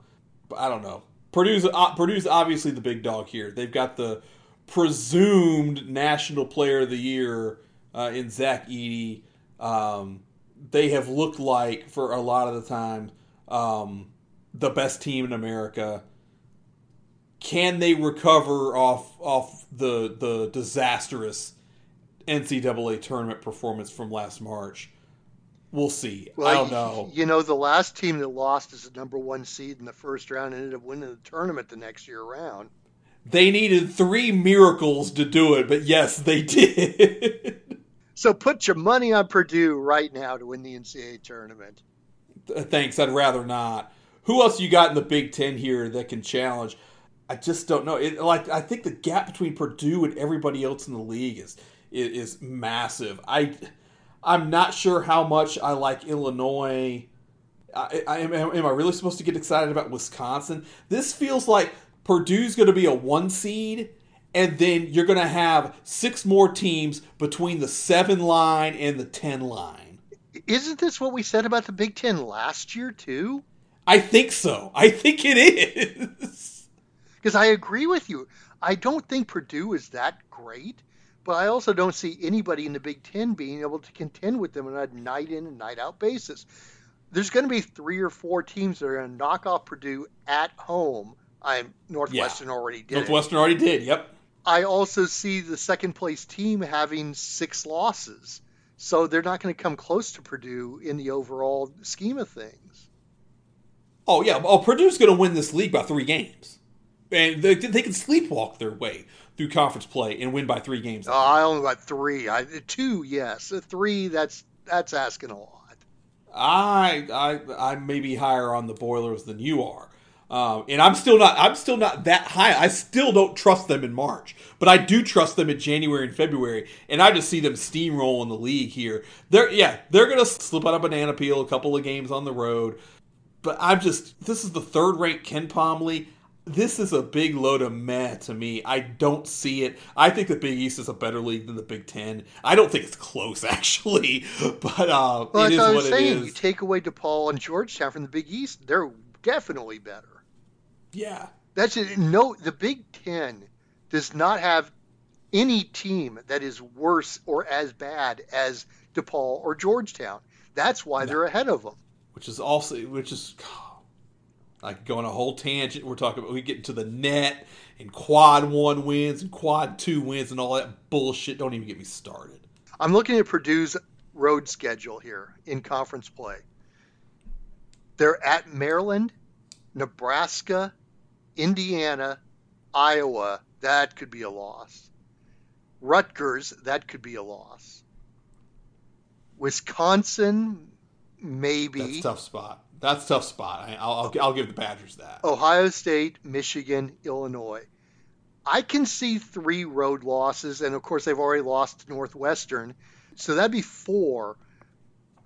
but I don't know. Purdue's uh, Purdue's obviously the big dog here. They've got the presumed National Player of the Year uh, in Zach Edey. Um, they have looked like for a lot of the time um, the best team in America can they recover off off the the disastrous NCAA tournament performance from last March? We'll see. I don't know. You know, the last team that lost as the number one seed in the first round ended up winning the tournament the next year around. They needed three miracles to do it, but yes, they did. So put your money on Purdue right now to win the NCAA tournament. Thanks. I'd rather not. Who else you got in the Big Ten here that can challenge? I just don't know. It, like I think the gap between Purdue and everybody else in the league is is, massive. I I'm not sure how much I like Illinois. I, I am, am I really supposed to get excited about Wisconsin? This feels like Purdue's going to be a one seed, and then you're going to have six more teams between the seven line and the ten line. Isn't this what we said about the Big Ten last year, too? I think so. I think it is. Because I agree with you. I don't think Purdue is that great, but I also don't see anybody in the Big Ten being able to contend with them on a night in and night out basis. There's going to be three or four teams that are going to knock off Purdue at home. I'm Northwestern already did. it. Northwestern already did. Yep. I also see the second place team having six losses. So they're not going to come close to Purdue in the overall scheme of things. Oh yeah. Oh, Purdue's going to win this league by three games, and they, they can sleepwalk their way through conference play and win by three games. Uh, I only got three. I two, yes, three. That's that's asking a lot. I I I may be higher on the Boilers than you are. Um, and I'm still not. I'm still not that high. I still don't trust them in March, but I do trust them in January and February. And I just see them steamrolling the league here. They're yeah, they're gonna slip out a banana peel a couple of games on the road. But I'm just. This is the third ranked Ken Palmley. This is a big load of meh to me. I don't see it. I think the Big East is a better league than the Big Ten. I don't think it's close actually, but uh, Well, it is I what was it saying, you take away DePaul and Georgetown from the Big East, they're definitely better. Yeah. That's it. No, the Big Ten does not have any team that is worse or as bad as DePaul or Georgetown. That's why they're ahead of them. which is also which is like going a whole tangent. We're talking about we get into the net and quad one wins and quad two wins and all that bullshit. Don't even get me started. I'm looking at Purdue's road schedule here in conference play. They're at Maryland, Nebraska, Indiana, Iowa. That could be a loss. Rutgers. That could be a loss. Wisconsin, maybe. That's a tough spot. That's a tough spot. I, I'll, I'll I'll give the Badgers that. Ohio State, Michigan, Illinois. I can see three road losses, and of course they've already lost to Northwestern, so that'd be four.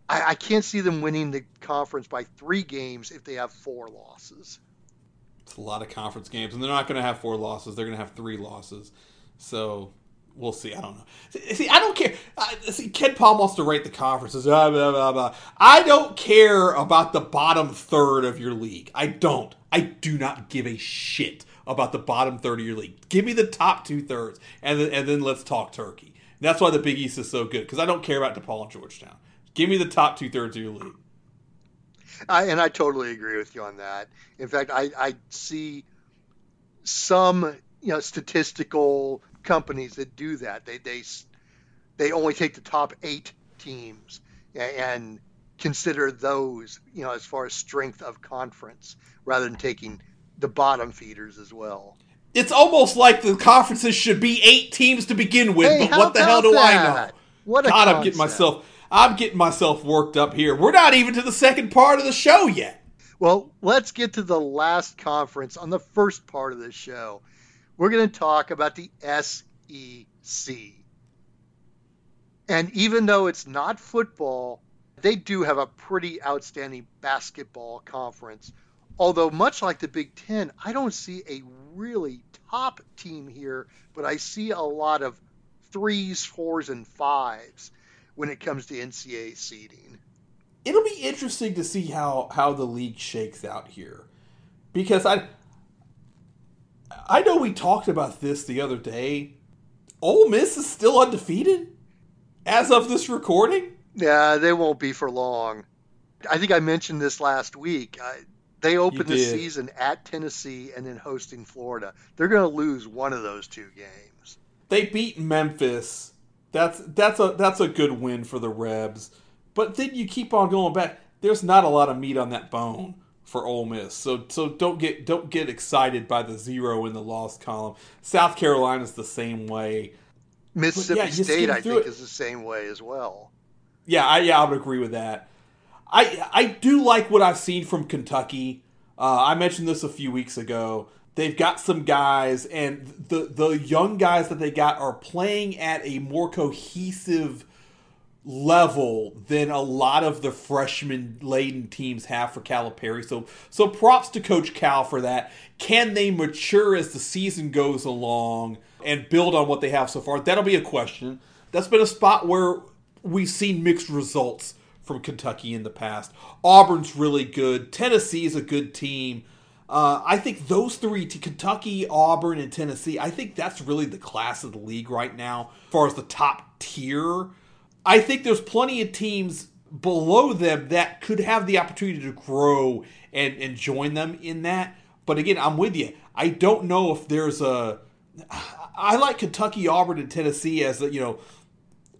I, I can't see them winning the conference by three games if they have four losses. It's a lot of conference games, and they're not going to have four losses. They're going to have three losses. So we'll see. I don't know. See, I don't care. See, KenPom wants to rate the conferences. Blah, blah, blah. I don't care about the bottom third of your league. I don't. I do not give a shit about the bottom third of your league. Give me the top two thirds, and then, and then let's talk turkey. That's why the Big East is so good because I don't care about DePaul and Georgetown. Give me the top two thirds of your league. I, and I totally agree with you on that. In fact, I, I see some you know statistical companies that do that. They they they only take the top eight teams and consider those you know as far as strength of conference rather than taking the bottom feeders as well. It's almost like the conferences should be eight teams to begin with, Hey, but what the hell do I know? What a God, I'm getting myself I'm getting myself worked up here. We're not even to the second part of the show yet. Well, let's get to the last conference on the first part of this show. We're going to talk about the SEC. And even though it's not football, they do have a pretty outstanding basketball conference. Although, much like the Big Ten, I don't see a really top team here, but I see a lot of threes, fours, and fives when it comes to NCAA seeding. It'll be interesting to see how how the league shakes out here. Because I I know we talked about this the other day. Ole Miss is still undefeated as of this recording. Yeah, they won't be for long. I think I mentioned this last week. I, they opened the season at Tennessee and then hosting Florida. They're going to lose one of those two games. They beat Memphis. That's that's a that's a good win for the Rebs. But then you keep on going back. There's not a lot of meat on that bone for Ole Miss. So so don't get don't get excited by the zero in the loss column. South Carolina's the same way. Mississippi yeah, State, I think, it. is the same way as well. Yeah, I, yeah, I would agree with that. I I do like what I've seen from Kentucky. Uh, I mentioned this a few weeks ago. They've got some guys, and the the young guys that they got are playing at a more cohesive level than a lot of the freshman laden teams have for Calipari. So so props to Coach Cal for that. Can they mature as the season goes along and build on what they have so far? That'll be a question. That's been a spot where we've seen mixed results from Kentucky in the past. Auburn's really good. Tennessee is a good team. Uh, I think those three, Kentucky, Auburn, and Tennessee, I think that's really the class of the league right now, as far as the top tier. I think there's plenty of teams below them that could have the opportunity to grow and, and join them in that. But again, I'm with you. I don't know if there's a. I like Kentucky, Auburn, and Tennessee as you know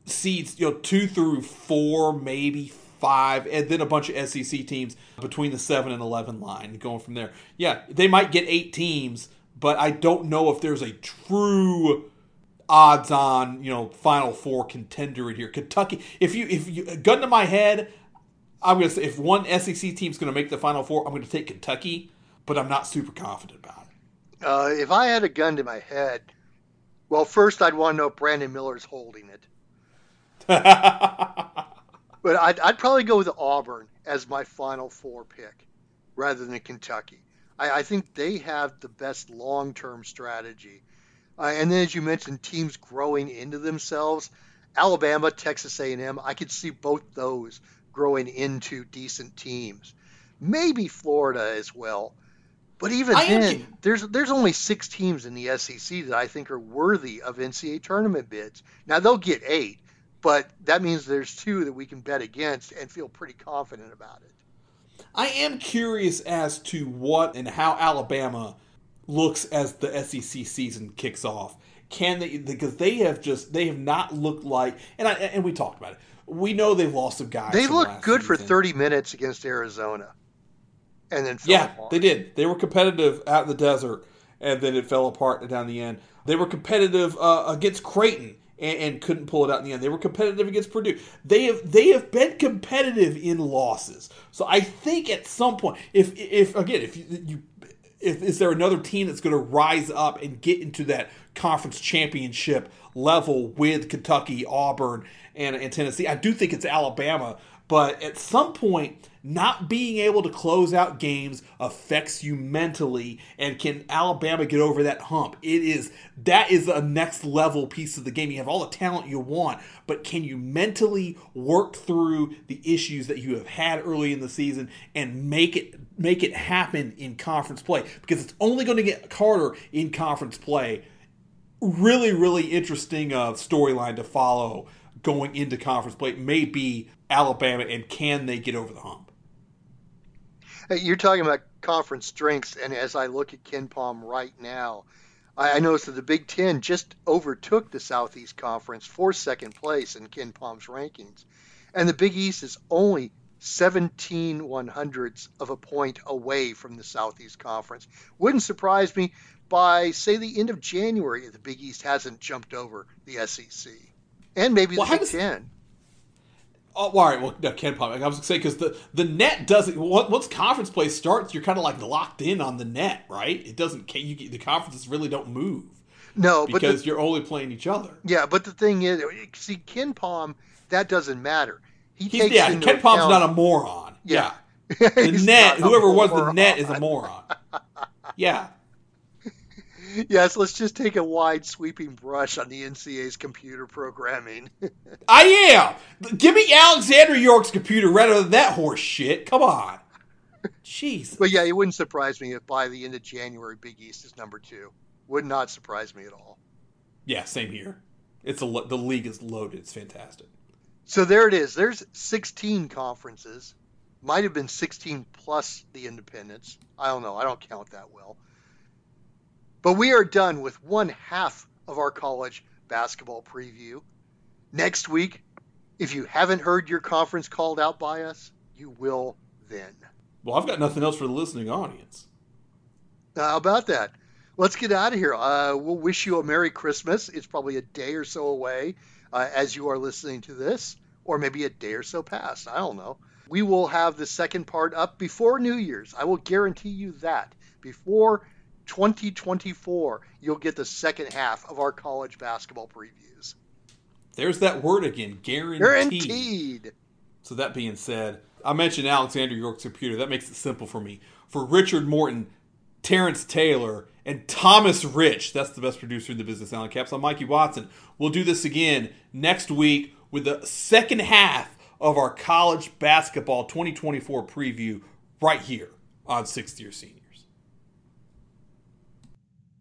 seeds, you know, two through four, maybe five, and then a bunch of SEC teams between the seven and eleven line, going from there. Yeah, they might get eight teams, but I don't know if there's a true odds on you know final four contender in here. Kentucky, if you if you gun to my head, I'm gonna say if one SEC team's gonna make the final four, I'm gonna take Kentucky, but I'm not super confident about it. Uh, if I had a gun to my head, well, first I'd want to know if Brandon Miller's holding it. But I'd, I'd probably go with Auburn as my final four pick rather than Kentucky. I, I think they have the best long term strategy. Uh, and then, as you mentioned, teams growing into themselves. Alabama, Texas A&M, I could see both those growing into decent teams. Maybe Florida as well. But even I then, there's there's only six teams in the SEC that I think are worthy of NCAA tournament bids. Now they'll get eight, but that means there's two that we can bet against and feel pretty confident about it. I am curious as to what and how Alabama looks as the SEC season kicks off. Can they because they have just they have not looked like and I and we talked about it. We know they've lost some guys. They looked good for 30 minutes against Arizona, and then fell Yeah, apart. they did. They were competitive out in the desert, and then it fell apart down the end. They were competitive uh, against Creighton and, and couldn't pull it out in the end. They were competitive against Purdue. They have they have been competitive in losses. So I think at some point, if if again, if you, you if is there another team that's going to rise up and get into that conference championship level with Kentucky, Auburn, and, and Tennessee? I do think it's Alabama. But at some point, not being able to close out games affects you mentally. And can Alabama get over that hump? It is that is a next level piece of the game. You have all the talent you want, but can you mentally work through the issues that you have had early in the season and make it make it happen in conference play? Because it's only going to get harder in conference play really, really interesting uh, storyline to follow going into conference play may be Alabama and can they get over the hump? You're talking about conference strengths, and as I look at KenPom right now, I I noticed that the Big Ten just overtook the Southeast Conference for second place in KenPom's rankings. And the Big East is only 17 one hundredths of a point away from the Southeast Conference. Wouldn't surprise me by, say, the end of January if the Big East hasn't jumped over the SEC. And maybe Well, the Big does- Ten. Oh, all right. Well, no, KenPom. I was gonna say because the the net doesn't. Once conference play starts, you're kind of like locked in on the net, right? It doesn't. You, the conferences really don't move No, but the, because you're only playing each other. Yeah, but the thing is, see, KenPom, that doesn't matter. He He's, takes yeah, KenPom's account, not a moron. Yeah. Yeah, the net. Whoever was the net is a moron. Yeah. Yes, let's just take a wide sweeping brush on the NCAA's computer programming. I am. Give me Alexander York's computer rather than that horse shit. Come on. Jeez. but yeah, it wouldn't surprise me if by the end of January, Big East is number two. Would not surprise me at all. Yeah, same here. It's a lo- the league is loaded. It's fantastic. So there it is. There's 16 conferences. Might have been 16 plus the independents. I don't know. I don't count that well. But we are done with one half of our college basketball preview. Next week, if you haven't heard your conference called out by us, you will then. Well, I've got nothing else for the listening audience. How about that? Let's get out of here. Uh, we'll wish you a Merry Christmas. It's probably a day or so away uh, as you are listening to this, or maybe a day or so past. I don't know. We will have the second part up before New Year's. I will guarantee you that. Before 2024, you'll get the second half of our college basketball previews. There's that word again, guaranteed. Guaranteed. So that being said, I mentioned Alexander York's computer. That makes it simple for me. For Richard Morton, Terrence Taylor, and Thomas Rich, that's the best producer in the business, Alan Caps. I'm Mikey Watson. We'll do this again next week with the second half of our college basketball 2024 preview right here on Sixth Year Senior.